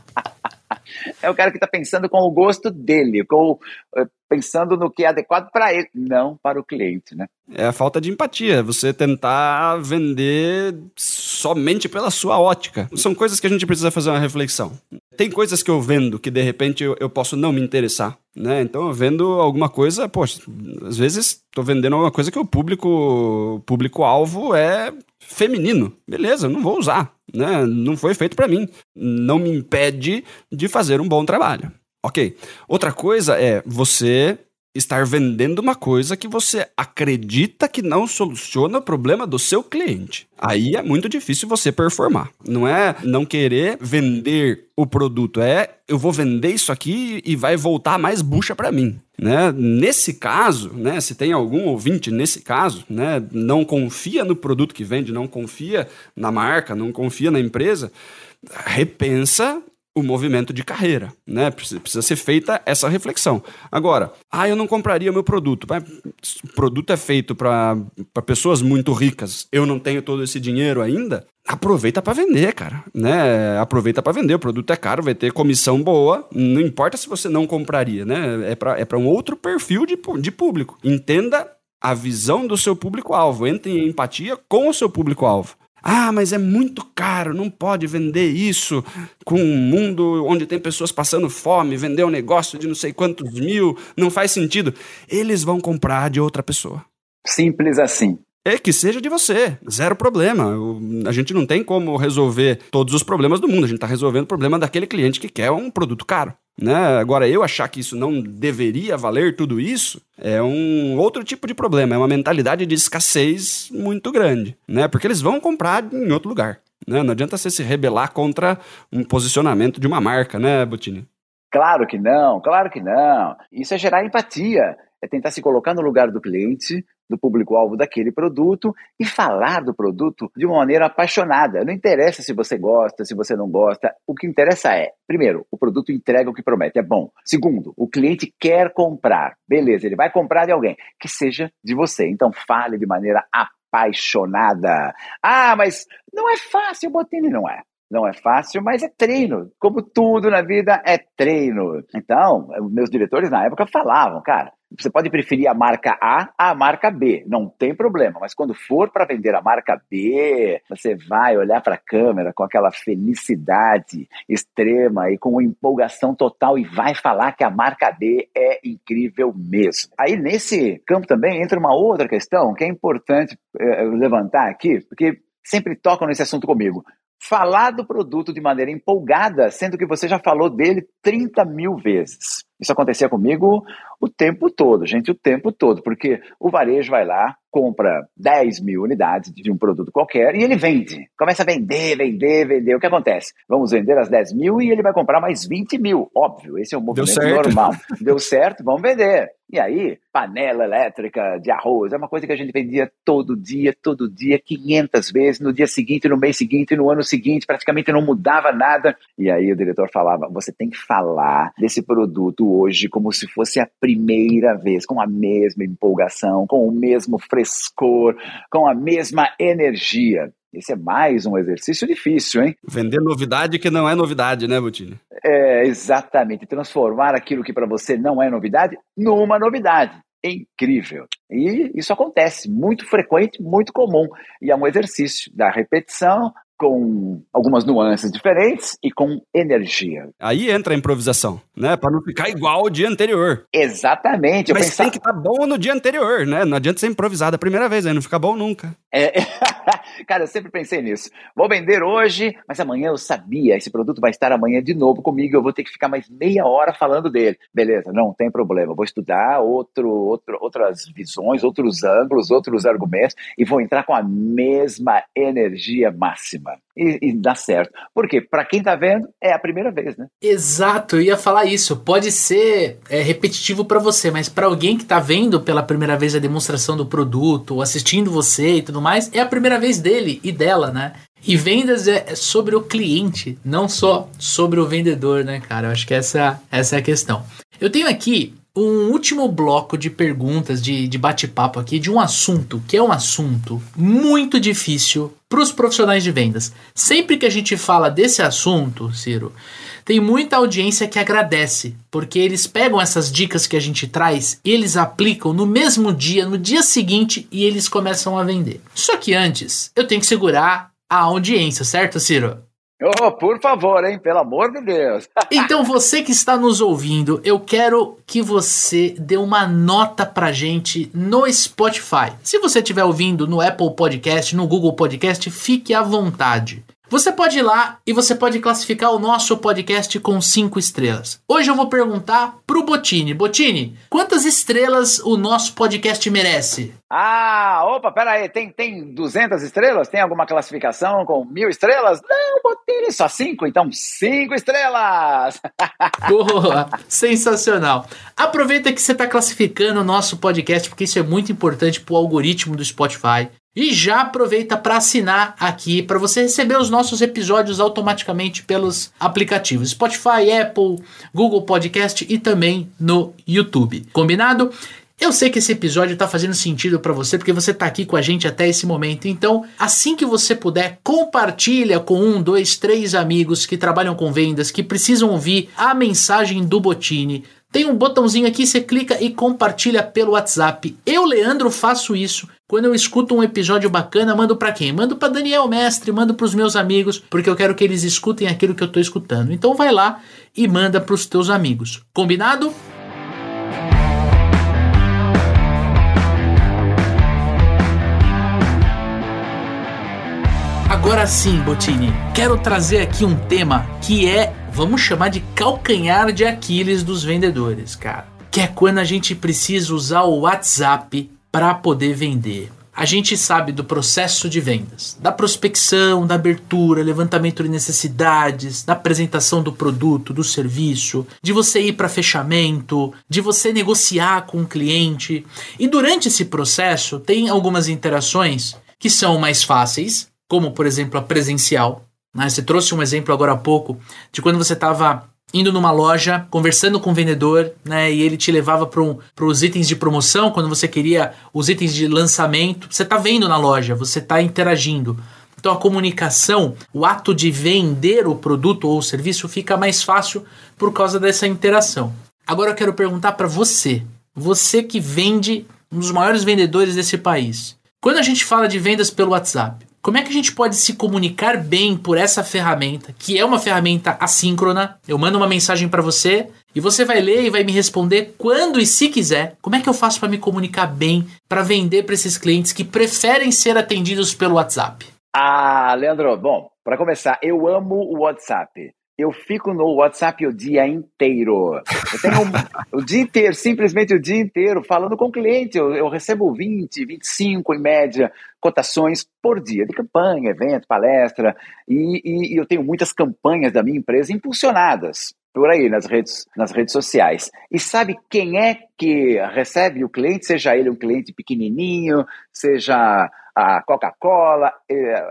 é o cara que está pensando com o gosto dele, com, eh, pensando no que é adequado para ele, não para o cliente, né? É a falta de empatia, você tentar vender somente pela sua ótica. São coisas que a gente precisa fazer uma reflexão. Tem coisas que eu vendo que de repente eu, eu posso não me interessar, né? Então eu vendo alguma coisa, poxa, às vezes estou vendendo alguma coisa que o público público alvo é feminino. Beleza, não vou usar, né? Não foi feito para mim. Não me impede de fazer um bom trabalho. Ok. Outra coisa é você estar vendendo uma coisa que você acredita que não soluciona o problema do seu cliente. Aí é muito difícil você performar. Não é não querer vender o produto, é eu vou vender isso aqui e vai voltar mais bucha para mim. Né? Nesse caso, né, se tem algum ouvinte nesse caso, né, não confia no produto que vende, não confia na marca, não confia na empresa, repensa o movimento de carreira, né? Precisa ser feita essa reflexão. Agora, ah, eu não compraria meu produto. O produto é feito para pessoas muito ricas. Eu não tenho todo esse dinheiro ainda. Aproveita para vender, cara, né? Aproveita para vender. O produto é caro, vai ter comissão boa. Não importa se você não compraria, né? É para é um outro perfil de, de público. Entenda a visão do seu público-alvo. Entre em empatia com o seu público-alvo. Ah, mas é muito caro, não pode vender isso com um mundo onde tem pessoas passando fome, vender um negócio de não sei quantos mil, não faz sentido. Eles vão comprar de outra pessoa. Simples assim. É que seja de você, zero problema. A gente não tem como resolver todos os problemas do mundo, a gente está resolvendo o problema daquele cliente que quer um produto caro. Né? Agora, eu achar que isso não deveria valer tudo isso é um outro tipo de problema, é uma mentalidade de escassez muito grande, né? Porque eles vão comprar em outro lugar. Né? Não adianta você se rebelar contra um posicionamento de uma marca, né, Botini? Claro que não, claro que não. Isso é gerar empatia, é tentar se colocar no lugar do cliente, do público-alvo daquele produto e falar do produto de uma maneira apaixonada. Não interessa se você gosta, se você não gosta. O que interessa é, primeiro, o produto entrega o que promete, é bom. Segundo, o cliente quer comprar. Beleza, ele vai comprar de alguém que seja de você. Então fale de maneira apaixonada. Ah, mas não é fácil, Botini não é. Não é fácil, mas é treino. Como tudo na vida é treino. Então, meus diretores na época falavam, cara, você pode preferir a marca A à marca B, não tem problema, mas quando for para vender a marca B, você vai olhar para a câmera com aquela felicidade extrema e com empolgação total e vai falar que a marca B é incrível mesmo. Aí nesse campo também entra uma outra questão que é importante é, levantar aqui, porque sempre tocam nesse assunto comigo falar do produto de maneira empolgada, sendo que você já falou dele 30 mil vezes. Isso acontecia comigo o tempo todo, gente, o tempo todo, porque o varejo vai lá, compra 10 mil unidades de um produto qualquer e ele vende. Começa a vender, vender, vender. O que acontece? Vamos vender as 10 mil e ele vai comprar mais 20 mil. Óbvio, esse é um movimento normal. <laughs> Deu certo, vamos vender. E aí, panela elétrica de arroz é uma coisa que a gente vendia todo dia, todo dia, 500 vezes, no dia seguinte, no mês seguinte, no ano seguinte, praticamente não mudava nada. E aí o diretor falava: você tem que falar desse produto hoje como se fosse a primeira vez, com a mesma empolgação, com o mesmo frescor, com a mesma energia. Esse é mais um exercício difícil, hein? Vender novidade que não é novidade, né, Butini? É, exatamente. Transformar aquilo que para você não é novidade numa novidade. É incrível. E isso acontece, muito frequente, muito comum. E é um exercício da repetição, com algumas nuances diferentes e com energia. Aí entra a improvisação, né? Para não ficar igual ao dia anterior. Exatamente. Mas pensava... tem que estar tá bom no dia anterior, né? Não adianta ser improvisado a primeira vez, aí não fica bom nunca. É... <laughs> Cara, eu sempre pensei nisso. Vou vender hoje, mas amanhã eu sabia, esse produto vai estar amanhã de novo comigo, eu vou ter que ficar mais meia hora falando dele. Beleza, não tem problema. Vou estudar outro, outro, outras visões, outros ângulos, outros argumentos e vou entrar com a mesma energia máxima. E, e dá certo. Porque para quem tá vendo, é a primeira vez, né? Exato, eu ia falar isso. Pode ser é, repetitivo para você, mas para alguém que tá vendo pela primeira vez a demonstração do produto, ou assistindo você e tudo mais, é a primeira vez dele e dela, né? E vendas é sobre o cliente, não só sobre o vendedor, né, cara? Eu acho que essa, essa é a questão. Eu tenho aqui um último bloco de perguntas, de, de bate-papo aqui, de um assunto que é um assunto muito difícil para os profissionais de vendas. Sempre que a gente fala desse assunto, Ciro, tem muita audiência que agradece, porque eles pegam essas dicas que a gente traz, eles aplicam no mesmo dia, no dia seguinte, e eles começam a vender. Só que antes, eu tenho que segurar a audiência, certo, Ciro? Oh, por favor, hein? Pelo amor de Deus. <laughs> então, você que está nos ouvindo, eu quero que você dê uma nota pra gente no Spotify. Se você estiver ouvindo no Apple Podcast, no Google Podcast, fique à vontade. Você pode ir lá e você pode classificar o nosso podcast com 5 estrelas. Hoje eu vou perguntar pro Botini. Botini, quantas estrelas o nosso podcast merece? Ah, opa, pera aí, tem, tem 200 estrelas? Tem alguma classificação com mil estrelas? Não, Botini, só 5, então 5 estrelas! <laughs> Boa, sensacional. Aproveita que você está classificando o nosso podcast, porque isso é muito importante para o algoritmo do Spotify. E já aproveita para assinar aqui para você receber os nossos episódios automaticamente pelos aplicativos Spotify, Apple, Google Podcast e também no YouTube. Combinado? Eu sei que esse episódio está fazendo sentido para você porque você está aqui com a gente até esse momento. Então, assim que você puder, compartilha com um, dois, três amigos que trabalham com vendas, que precisam ouvir a mensagem do Botini. Tem um botãozinho aqui, você clica e compartilha pelo WhatsApp. Eu, Leandro, faço isso Quando eu escuto um episódio bacana, mando para quem? Mando para Daniel Mestre, mando para os meus amigos, porque eu quero que eles escutem aquilo que eu estou escutando. Então vai lá e manda para os teus amigos. Combinado? Agora sim, Botini, quero trazer aqui um tema que é, vamos chamar de calcanhar de Aquiles dos vendedores, cara. Que é quando a gente precisa usar o WhatsApp para poder vender. A gente sabe do processo de vendas, da prospecção, da abertura, levantamento de necessidades, da apresentação do produto, do serviço, de você ir para fechamento, de você negociar com o cliente. E durante esse processo tem algumas interações que são mais fáceis como por exemplo a presencial. Né? Você trouxe um exemplo agora há pouco de quando você estava indo numa loja, conversando com o vendedor, né, e ele te levava para um, os itens de promoção, quando você queria os itens de lançamento. Você está vendo na loja, você está interagindo. Então a comunicação, o ato de vender o produto ou o serviço fica mais fácil por causa dessa interação. Agora eu quero perguntar para você, você que vende um dos maiores vendedores desse país. Quando a gente fala de vendas pelo WhatsApp, como é que a gente pode se comunicar bem por essa ferramenta, que é uma ferramenta assíncrona? Eu mando uma mensagem para você e você vai ler e vai me responder quando e se quiser. Como é que eu faço para me comunicar bem, para vender para esses clientes que preferem ser atendidos pelo WhatsApp? Ah, Leandro, bom, para começar, eu amo o WhatsApp eu fico no WhatsApp o dia inteiro. Eu tenho um, <laughs> o dia inteiro, simplesmente o dia inteiro, falando com o cliente. Eu, eu, recebo 20, 25 em média cotações por dia de campanha, evento, palestra. E, e, e eu tenho muitas campanhas da minha empresa impulsionadas por aí nas redes, nas redes sociais. E sabe quem é que recebe o cliente, seja ele um cliente pequenininho, seja a Coca-Cola,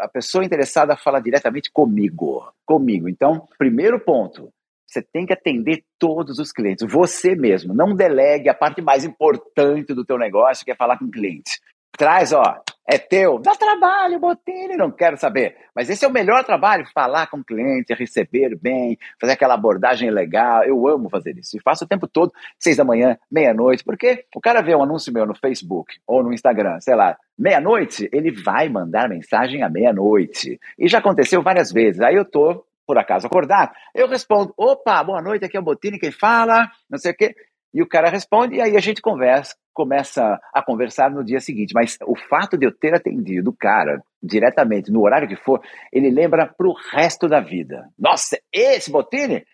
a pessoa interessada fala diretamente comigo, comigo. Então, primeiro ponto, você tem que atender todos os clientes, você mesmo. Não delegue a parte mais importante do teu negócio, que é falar com o cliente. Traz, ó, é teu, dá trabalho, Botini, não quero saber. Mas esse é o melhor trabalho, falar com o cliente, receber bem, fazer aquela abordagem legal. Eu amo fazer isso. E faço o tempo todo, seis da manhã, meia-noite, porque o cara vê um anúncio meu no Facebook ou no Instagram, sei lá, meia-noite, ele vai mandar mensagem à meia-noite. E já aconteceu várias vezes. Aí eu tô, por acaso, acordado, eu respondo, opa, boa noite, aqui é o Botini quem fala, não sei o quê. E o cara responde, e aí a gente conversa, começa a conversar no dia seguinte. Mas o fato de eu ter atendido o cara diretamente, no horário que for, ele lembra pro resto da vida. Nossa, esse Botini,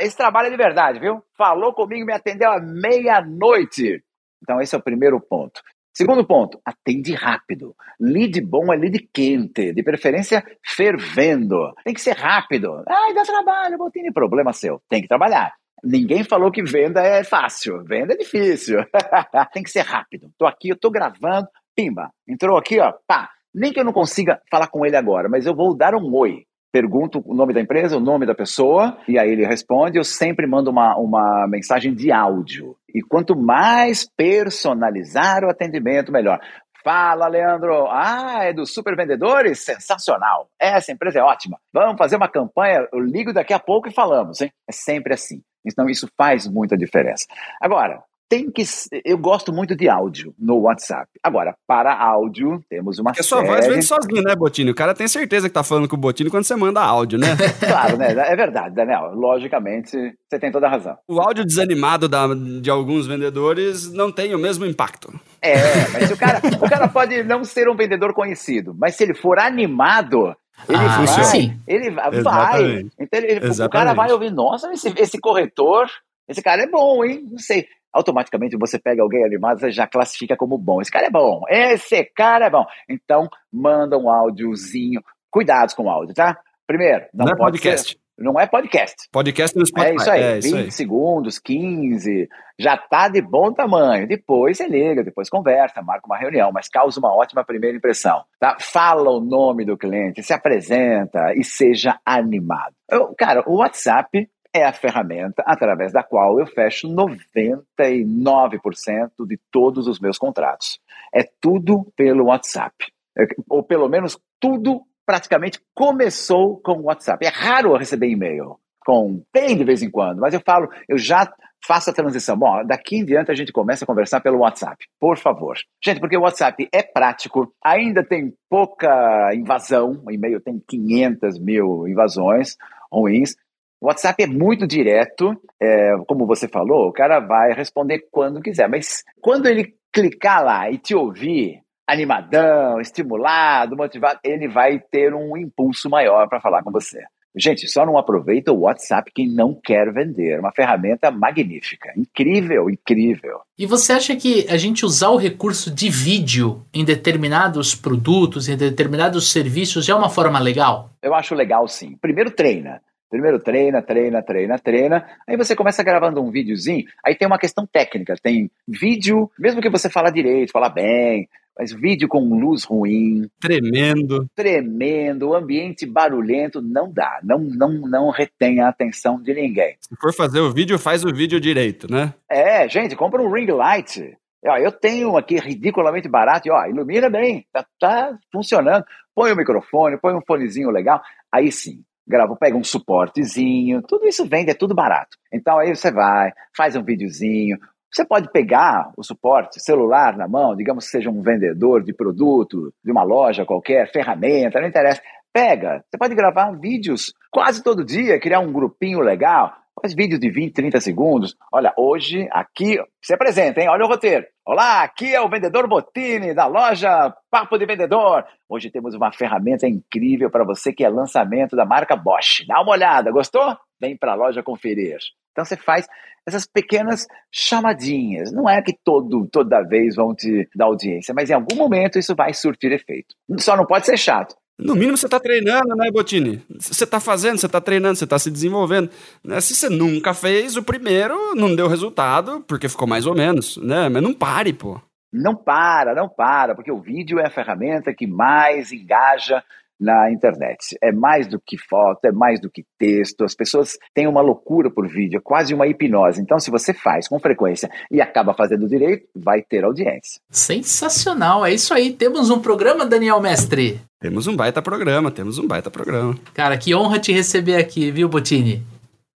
esse trabalho é de verdade, viu? Falou comigo, me atendeu à meia-noite. Então, esse é o primeiro ponto. Segundo ponto, atende rápido. Lead bom é lead quente, de preferência fervendo. Tem que ser rápido. Ai, dá trabalho, Botini, problema seu. Tem que trabalhar. Ninguém falou que venda é fácil, venda é difícil. <laughs> Tem que ser rápido. Tô aqui, eu tô gravando, pimba, entrou aqui, ó, pá. Nem que eu não consiga falar com ele agora, mas eu vou dar um oi. Pergunto o nome da empresa, o nome da pessoa, e aí ele responde. Eu sempre mando uma, uma mensagem de áudio. E quanto mais personalizar o atendimento, melhor. Fala, Leandro. Ah, é dos super vendedores? Sensacional. Essa empresa é ótima. Vamos fazer uma campanha. Eu ligo daqui a pouco e falamos, hein? É sempre assim. Então, isso faz muita diferença. Agora, tem que. Eu gosto muito de áudio no WhatsApp. Agora, para áudio, temos uma Porque série... sua voz vem sozinho, né, Botini? O cara tem certeza que tá falando com o Botini quando você manda áudio, né? <laughs> claro, né? É verdade, Daniel. Logicamente, você tem toda a razão. O áudio desanimado da, de alguns vendedores não tem o mesmo impacto. É, mas o cara, o cara pode não ser um vendedor conhecido, mas se ele for animado, ele ah, vai, sim. ele vai. Exatamente. Então ele, o cara vai ouvir, nossa, esse, esse corretor, esse cara é bom, hein? Não sei automaticamente você pega alguém animado, você já classifica como bom. Esse cara é bom, esse cara é bom. Então, manda um áudiozinho. Cuidados com o áudio, tá? Primeiro, não, não é podcast. Ser, não é podcast. Podcast no Spotify. É isso aí, é 20 aí. segundos, 15, já tá de bom tamanho. Depois você liga, depois conversa, marca uma reunião, mas causa uma ótima primeira impressão, tá? Fala o nome do cliente, se apresenta e seja animado. Eu, cara, o WhatsApp é a ferramenta através da qual eu fecho 99% de todos os meus contratos. É tudo pelo WhatsApp. É, ou pelo menos tudo praticamente começou com o WhatsApp. É raro eu receber e-mail. com. Tem de vez em quando, mas eu falo, eu já faço a transição. Bom, daqui em diante a gente começa a conversar pelo WhatsApp, por favor. Gente, porque o WhatsApp é prático, ainda tem pouca invasão, o e-mail tem 500 mil invasões ruins. O WhatsApp é muito direto, é, como você falou, o cara vai responder quando quiser, mas quando ele clicar lá e te ouvir animadão, estimulado, motivado, ele vai ter um impulso maior para falar com você. Gente, só não aproveita o WhatsApp quem não quer vender. Uma ferramenta magnífica. Incrível, incrível. E você acha que a gente usar o recurso de vídeo em determinados produtos, em determinados serviços, é uma forma legal? Eu acho legal sim. Primeiro treina. Primeiro treina, treina, treina, treina. Aí você começa gravando um videozinho. Aí tem uma questão técnica. Tem vídeo, mesmo que você fala direito, fala bem, mas vídeo com luz ruim. Tremendo. Tremendo, ambiente barulhento, não dá. Não, não, não retém a atenção de ninguém. Se for fazer o vídeo, faz o vídeo direito, né? É, gente, compra um ring light. Ó, eu tenho aqui ridiculamente barato e ó, ilumina bem, tá, tá funcionando. Põe o microfone, põe um fonezinho legal. Aí sim, grava, pega um suportezinho, tudo isso vende, é tudo barato. Então aí você vai, faz um videozinho. Você pode pegar o suporte celular na mão, digamos que seja um vendedor de produto, de uma loja qualquer, ferramenta, não interessa. Pega, você pode gravar vídeos quase todo dia, criar um grupinho legal, faz vídeos de 20, 30 segundos. Olha, hoje aqui se apresenta, hein? Olha o roteiro. Olá, aqui é o vendedor Botini da loja Papo de Vendedor. Hoje temos uma ferramenta incrível para você que é lançamento da marca Bosch. Dá uma olhada, gostou? Vem para a loja conferir. Então você faz essas pequenas chamadinhas. Não é que todo, toda vez vão te dar audiência, mas em algum momento isso vai surtir efeito. Só não pode ser chato. No mínimo você está treinando, né, Botini? Você está fazendo, você está treinando, você está se desenvolvendo. Né? Se você nunca fez, o primeiro não deu resultado, porque ficou mais ou menos, né? Mas não pare, pô. Não para, não para, porque o vídeo é a ferramenta que mais engaja na internet. É mais do que foto, é mais do que texto. As pessoas têm uma loucura por vídeo, é quase uma hipnose. Então, se você faz com frequência e acaba fazendo direito, vai ter audiência. Sensacional, é isso aí. Temos um programa, Daniel Mestre. Temos um baita programa, temos um baita programa. Cara, que honra te receber aqui, viu, Botini?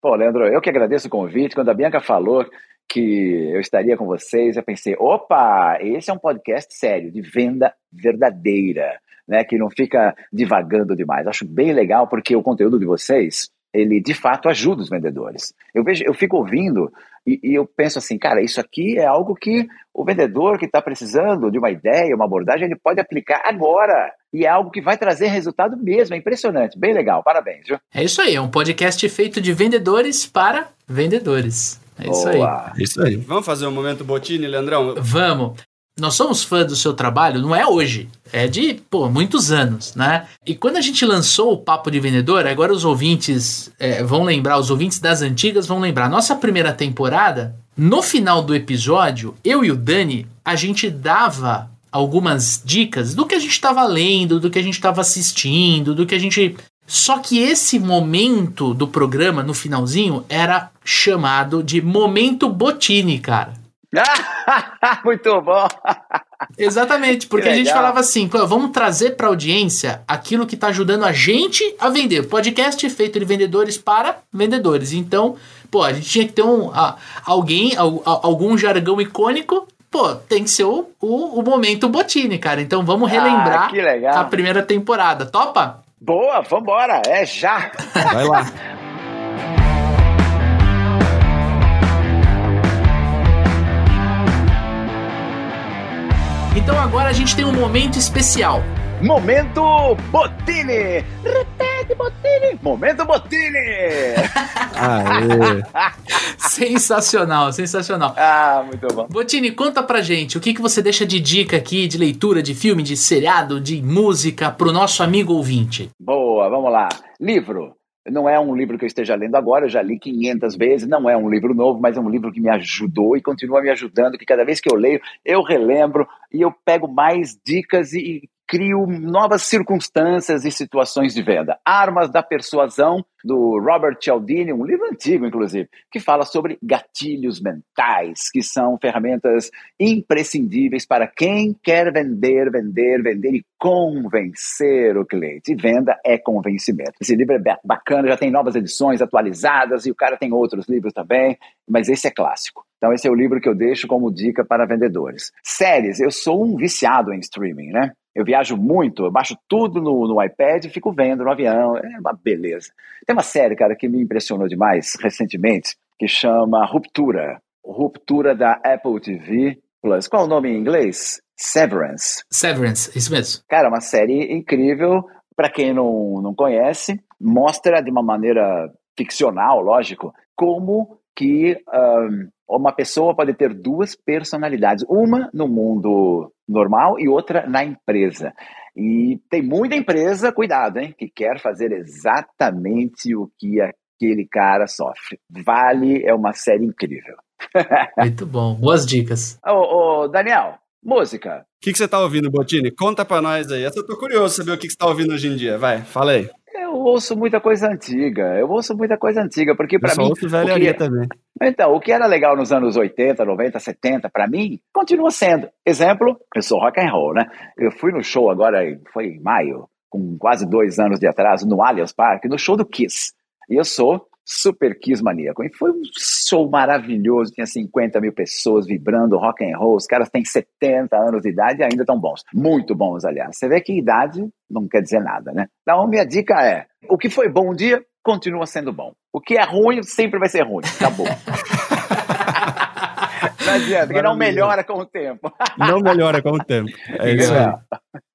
Pô, Leandro, eu que agradeço o convite. Quando a Bianca falou que eu estaria com vocês, eu pensei, opa, esse é um podcast sério, de venda verdadeira né, que não fica divagando demais. Acho bem legal porque o conteúdo de vocês, ele de fato ajuda os vendedores. Eu vejo, eu fico ouvindo e, e eu penso assim, cara, isso aqui é algo que o vendedor que está precisando de uma ideia, uma abordagem, ele pode aplicar agora. E é algo que vai trazer resultado mesmo. É impressionante, bem legal. Parabéns, viu? É isso aí, é um podcast feito de vendedores para vendedores. É isso Boa. aí. É isso aí. Vamos fazer um momento Botini, Leandrão? Vamos nós somos fãs do seu trabalho, não é hoje, é de, pô, muitos anos, né? E quando a gente lançou o Papo de Vendedor, agora os ouvintes é, vão lembrar, os ouvintes das antigas vão lembrar, nossa primeira temporada, no final do episódio, eu e o Dani, a gente dava algumas dicas do que a gente estava lendo, do que a gente estava assistindo, do que a gente. Só que esse momento do programa, no finalzinho, era chamado de Momento Botini, cara. <laughs> Muito bom. Exatamente, porque a gente falava assim, vamos trazer para audiência aquilo que está ajudando a gente a vender. Podcast feito de vendedores para vendedores. Então, pô, a gente tinha que ter um alguém, algum jargão icônico. Pô, tem que ser o, o, o momento Botini, cara. Então vamos ah, relembrar ah, a primeira temporada. Topa? Boa, vambora, é já. Vai lá. <laughs> Então agora a gente tem um momento especial. Momento Botini! Repete, Botini! Momento Botini! <laughs> sensacional, sensacional. Ah, muito bom. Botini, conta pra gente o que, que você deixa de dica aqui de leitura, de filme, de seriado, de música pro nosso amigo ouvinte. Boa, vamos lá. Livro. Não é um livro que eu esteja lendo agora, eu já li 500 vezes, não é um livro novo, mas é um livro que me ajudou e continua me ajudando, que cada vez que eu leio, eu relembro e eu pego mais dicas e, crio novas circunstâncias e situações de venda. Armas da Persuasão, do Robert Cialdini, um livro antigo, inclusive, que fala sobre gatilhos mentais, que são ferramentas imprescindíveis para quem quer vender, vender, vender e convencer o cliente. E venda é convencimento. Esse livro é bacana, já tem novas edições atualizadas e o cara tem outros livros também, mas esse é clássico. Então, esse é o livro que eu deixo como dica para vendedores. Séries, eu sou um viciado em streaming, né? Eu viajo muito, eu baixo tudo no, no iPad e fico vendo no avião. É uma beleza. Tem uma série, cara, que me impressionou demais recentemente, que chama Ruptura. Ruptura da Apple TV Plus. Qual é o nome em inglês? Severance. Severance, isso mesmo. Cara, uma série incrível. Para quem não, não conhece, mostra de uma maneira ficcional, lógico, como que um, uma pessoa pode ter duas personalidades, uma no mundo normal e outra na empresa. E tem muita empresa, cuidado, hein, que quer fazer exatamente o que aquele cara sofre. Vale é uma série incrível. <laughs> Muito bom, boas dicas. Ô, ô Daniel, música. O que, que você tá ouvindo, Botini? Conta pra nós aí. Eu tô curioso saber o que, que você tá ouvindo hoje em dia. Vai, fala aí. Eu ouço muita coisa antiga. Eu ouço muita coisa antiga, porque para mim. Ouço velharia que... também. Então, o que era legal nos anos 80, 90, 70, para mim, continua sendo. Exemplo, eu sou rock and roll, né? Eu fui no show agora, foi em maio, com quase dois anos de atraso, no Allianz Parque, no show do Kiss. E eu sou super Kiss maníaco. E foi um show maravilhoso, tinha 50 mil pessoas vibrando rock and roll, os caras têm 70 anos de idade e ainda estão bons. Muito bons, aliás. Você vê que idade não quer dizer nada, né? Então, minha dica é, o que foi bom um dia, continua sendo bom. O que é ruim, sempre vai ser ruim. Acabou. <laughs> Não adianta, porque não melhora com o tempo. Não melhora com o tempo. É isso aí.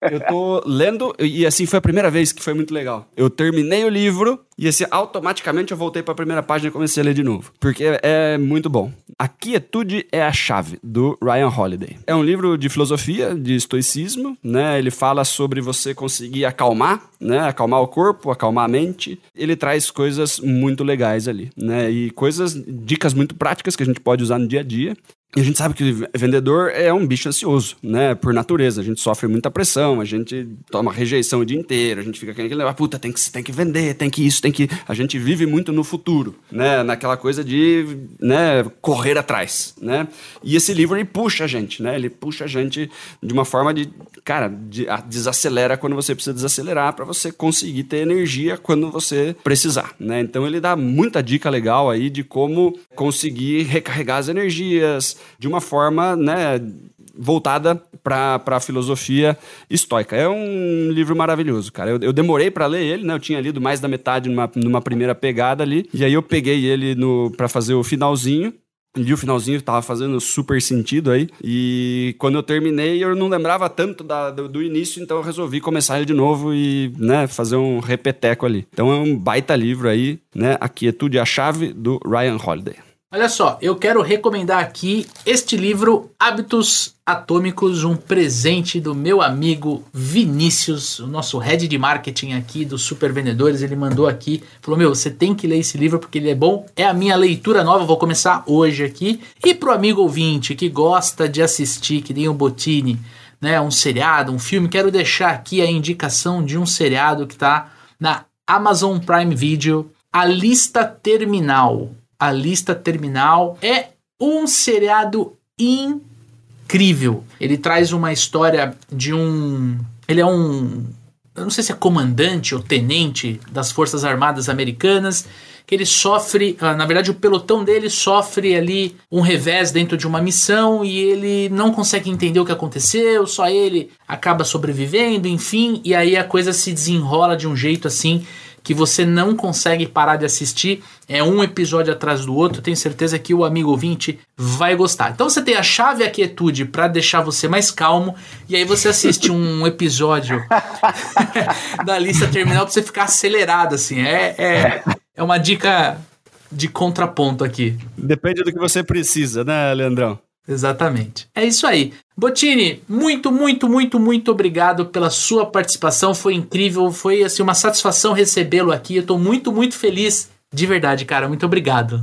Eu tô lendo, e assim foi a primeira vez que foi muito legal. Eu terminei o livro e assim, automaticamente eu voltei para a primeira página e comecei a ler de novo. Porque é muito bom. A Quietude é a Chave, do Ryan Holiday. É um livro de filosofia, de estoicismo, né? Ele fala sobre você conseguir acalmar, né? Acalmar o corpo, acalmar a mente. Ele traz coisas muito legais ali, né? E coisas, dicas muito práticas que a gente pode usar no dia a dia. E a gente sabe que vendedor é um bicho ansioso, né? Por natureza. A gente sofre muita pressão, a gente toma rejeição o dia inteiro, a gente fica querendo levar, puta, tem que, tem que vender, tem que isso, tem que. A gente vive muito no futuro, né? Naquela coisa de né, correr atrás, né? E esse livro ele puxa a gente, né? Ele puxa a gente de uma forma de, cara, de, desacelera quando você precisa desacelerar para você conseguir ter energia quando você precisar, né? Então ele dá muita dica legal aí de como conseguir recarregar as energias de uma forma, né, voltada para a filosofia estoica. É um livro maravilhoso, cara. Eu, eu demorei para ler ele, né? Eu tinha lido mais da metade numa, numa primeira pegada ali, e aí eu peguei ele para fazer o finalzinho. Li o finalzinho, tava fazendo super sentido aí. E quando eu terminei, eu não lembrava tanto da, do, do, início, então eu resolvi começar ele de novo e, né, fazer um repeteco ali. Então é um baita livro aí, né? A Quietude é a Chave, do Ryan Holiday. Olha só, eu quero recomendar aqui este livro, Hábitos Atômicos, um presente do meu amigo Vinícius, o nosso head de marketing aqui do Super Vendedores. Ele mandou aqui, falou: Meu, você tem que ler esse livro porque ele é bom. É a minha leitura nova, vou começar hoje aqui. E pro amigo ouvinte que gosta de assistir, que nem o Botini, né, um seriado, um filme, quero deixar aqui a indicação de um seriado que tá na Amazon Prime Video, A Lista Terminal a Lista Terminal é um seriado incrível. Ele traz uma história de um. Ele é um. Eu não sei se é comandante ou tenente das Forças Armadas Americanas, que ele sofre, ah, na verdade o pelotão dele sofre ali um revés dentro de uma missão e ele não consegue entender o que aconteceu, só ele acaba sobrevivendo, enfim, e aí a coisa se desenrola de um jeito assim que você não consegue parar de assistir. É um episódio atrás do outro. Tenho certeza que o amigo ouvinte vai gostar. Então você tem a chave a quietude para deixar você mais calmo. E aí você assiste um <laughs> episódio <laughs> da lista terminal para você ficar acelerado, assim. É, é, é uma dica de contraponto aqui. Depende do que você precisa, né, Leandrão? Exatamente. É isso aí. Botini, muito, muito, muito, muito obrigado pela sua participação. Foi incrível, foi assim uma satisfação recebê-lo aqui. Eu estou muito, muito feliz. De verdade, cara. Muito obrigado.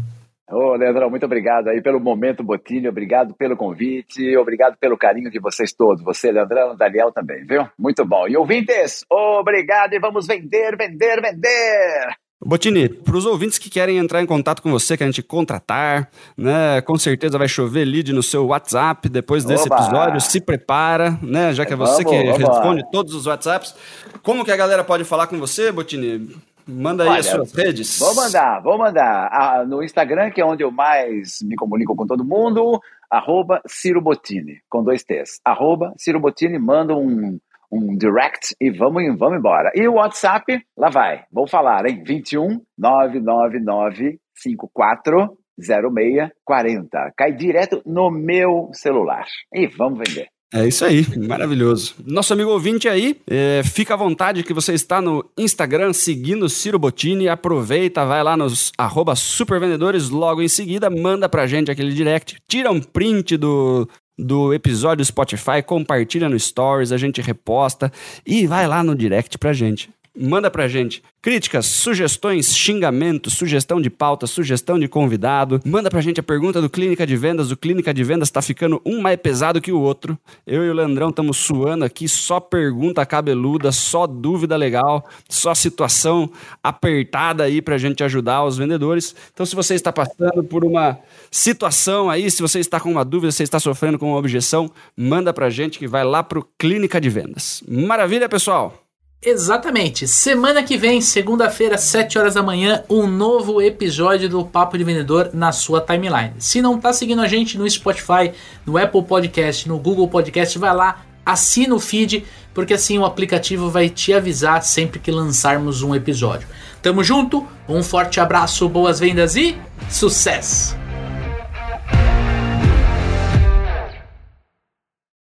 Ô, Leandrão, muito obrigado aí pelo momento, Botini. Obrigado pelo convite. Obrigado pelo carinho de vocês todos. Você, Leandrão, Daniel também, viu? Muito bom. E ouvintes, obrigado e vamos vender, vender, vender. Botini, para os ouvintes que querem entrar em contato com você, querem te contratar, né? Com certeza vai chover lead no seu WhatsApp depois desse Oba. episódio. Se prepara, né? Já que é você vamos, que vamos responde lá. todos os WhatsApps. Como que a galera pode falar com você, Botini? Manda aí Olha, as suas redes. Vou mandar, vou mandar. Ah, no Instagram, que é onde eu mais me comunico com todo mundo, arroba Ciro Bottini, com dois T's. Arroba Ciro Bottini, manda um, um direct e vamos, vamos embora. E o WhatsApp, lá vai. Vou falar, hein? 21 999 54 0640. Cai direto no meu celular. E vamos vender. É isso aí, maravilhoso. Nosso amigo ouvinte aí, é, fica à vontade que você está no Instagram seguindo Ciro Bottini, aproveita, vai lá nos supervendedores, logo em seguida, manda pra gente aquele direct, tira um print do, do episódio Spotify, compartilha no Stories, a gente reposta e vai lá no direct pra gente. Manda pra gente críticas, sugestões, xingamentos, sugestão de pauta, sugestão de convidado. Manda pra gente a pergunta do Clínica de Vendas. O Clínica de Vendas tá ficando um mais pesado que o outro. Eu e o Leandrão estamos suando aqui, só pergunta cabeluda, só dúvida legal, só situação apertada aí pra gente ajudar os vendedores. Então, se você está passando por uma situação aí, se você está com uma dúvida, se está sofrendo com uma objeção, manda pra gente que vai lá pro Clínica de Vendas. Maravilha, pessoal! Exatamente. Semana que vem, segunda-feira, 7 horas da manhã, um novo episódio do Papo de Vendedor na sua timeline. Se não está seguindo a gente no Spotify, no Apple Podcast, no Google Podcast, vai lá, assina o feed, porque assim o aplicativo vai te avisar sempre que lançarmos um episódio. Tamo junto, um forte abraço, boas vendas e sucesso!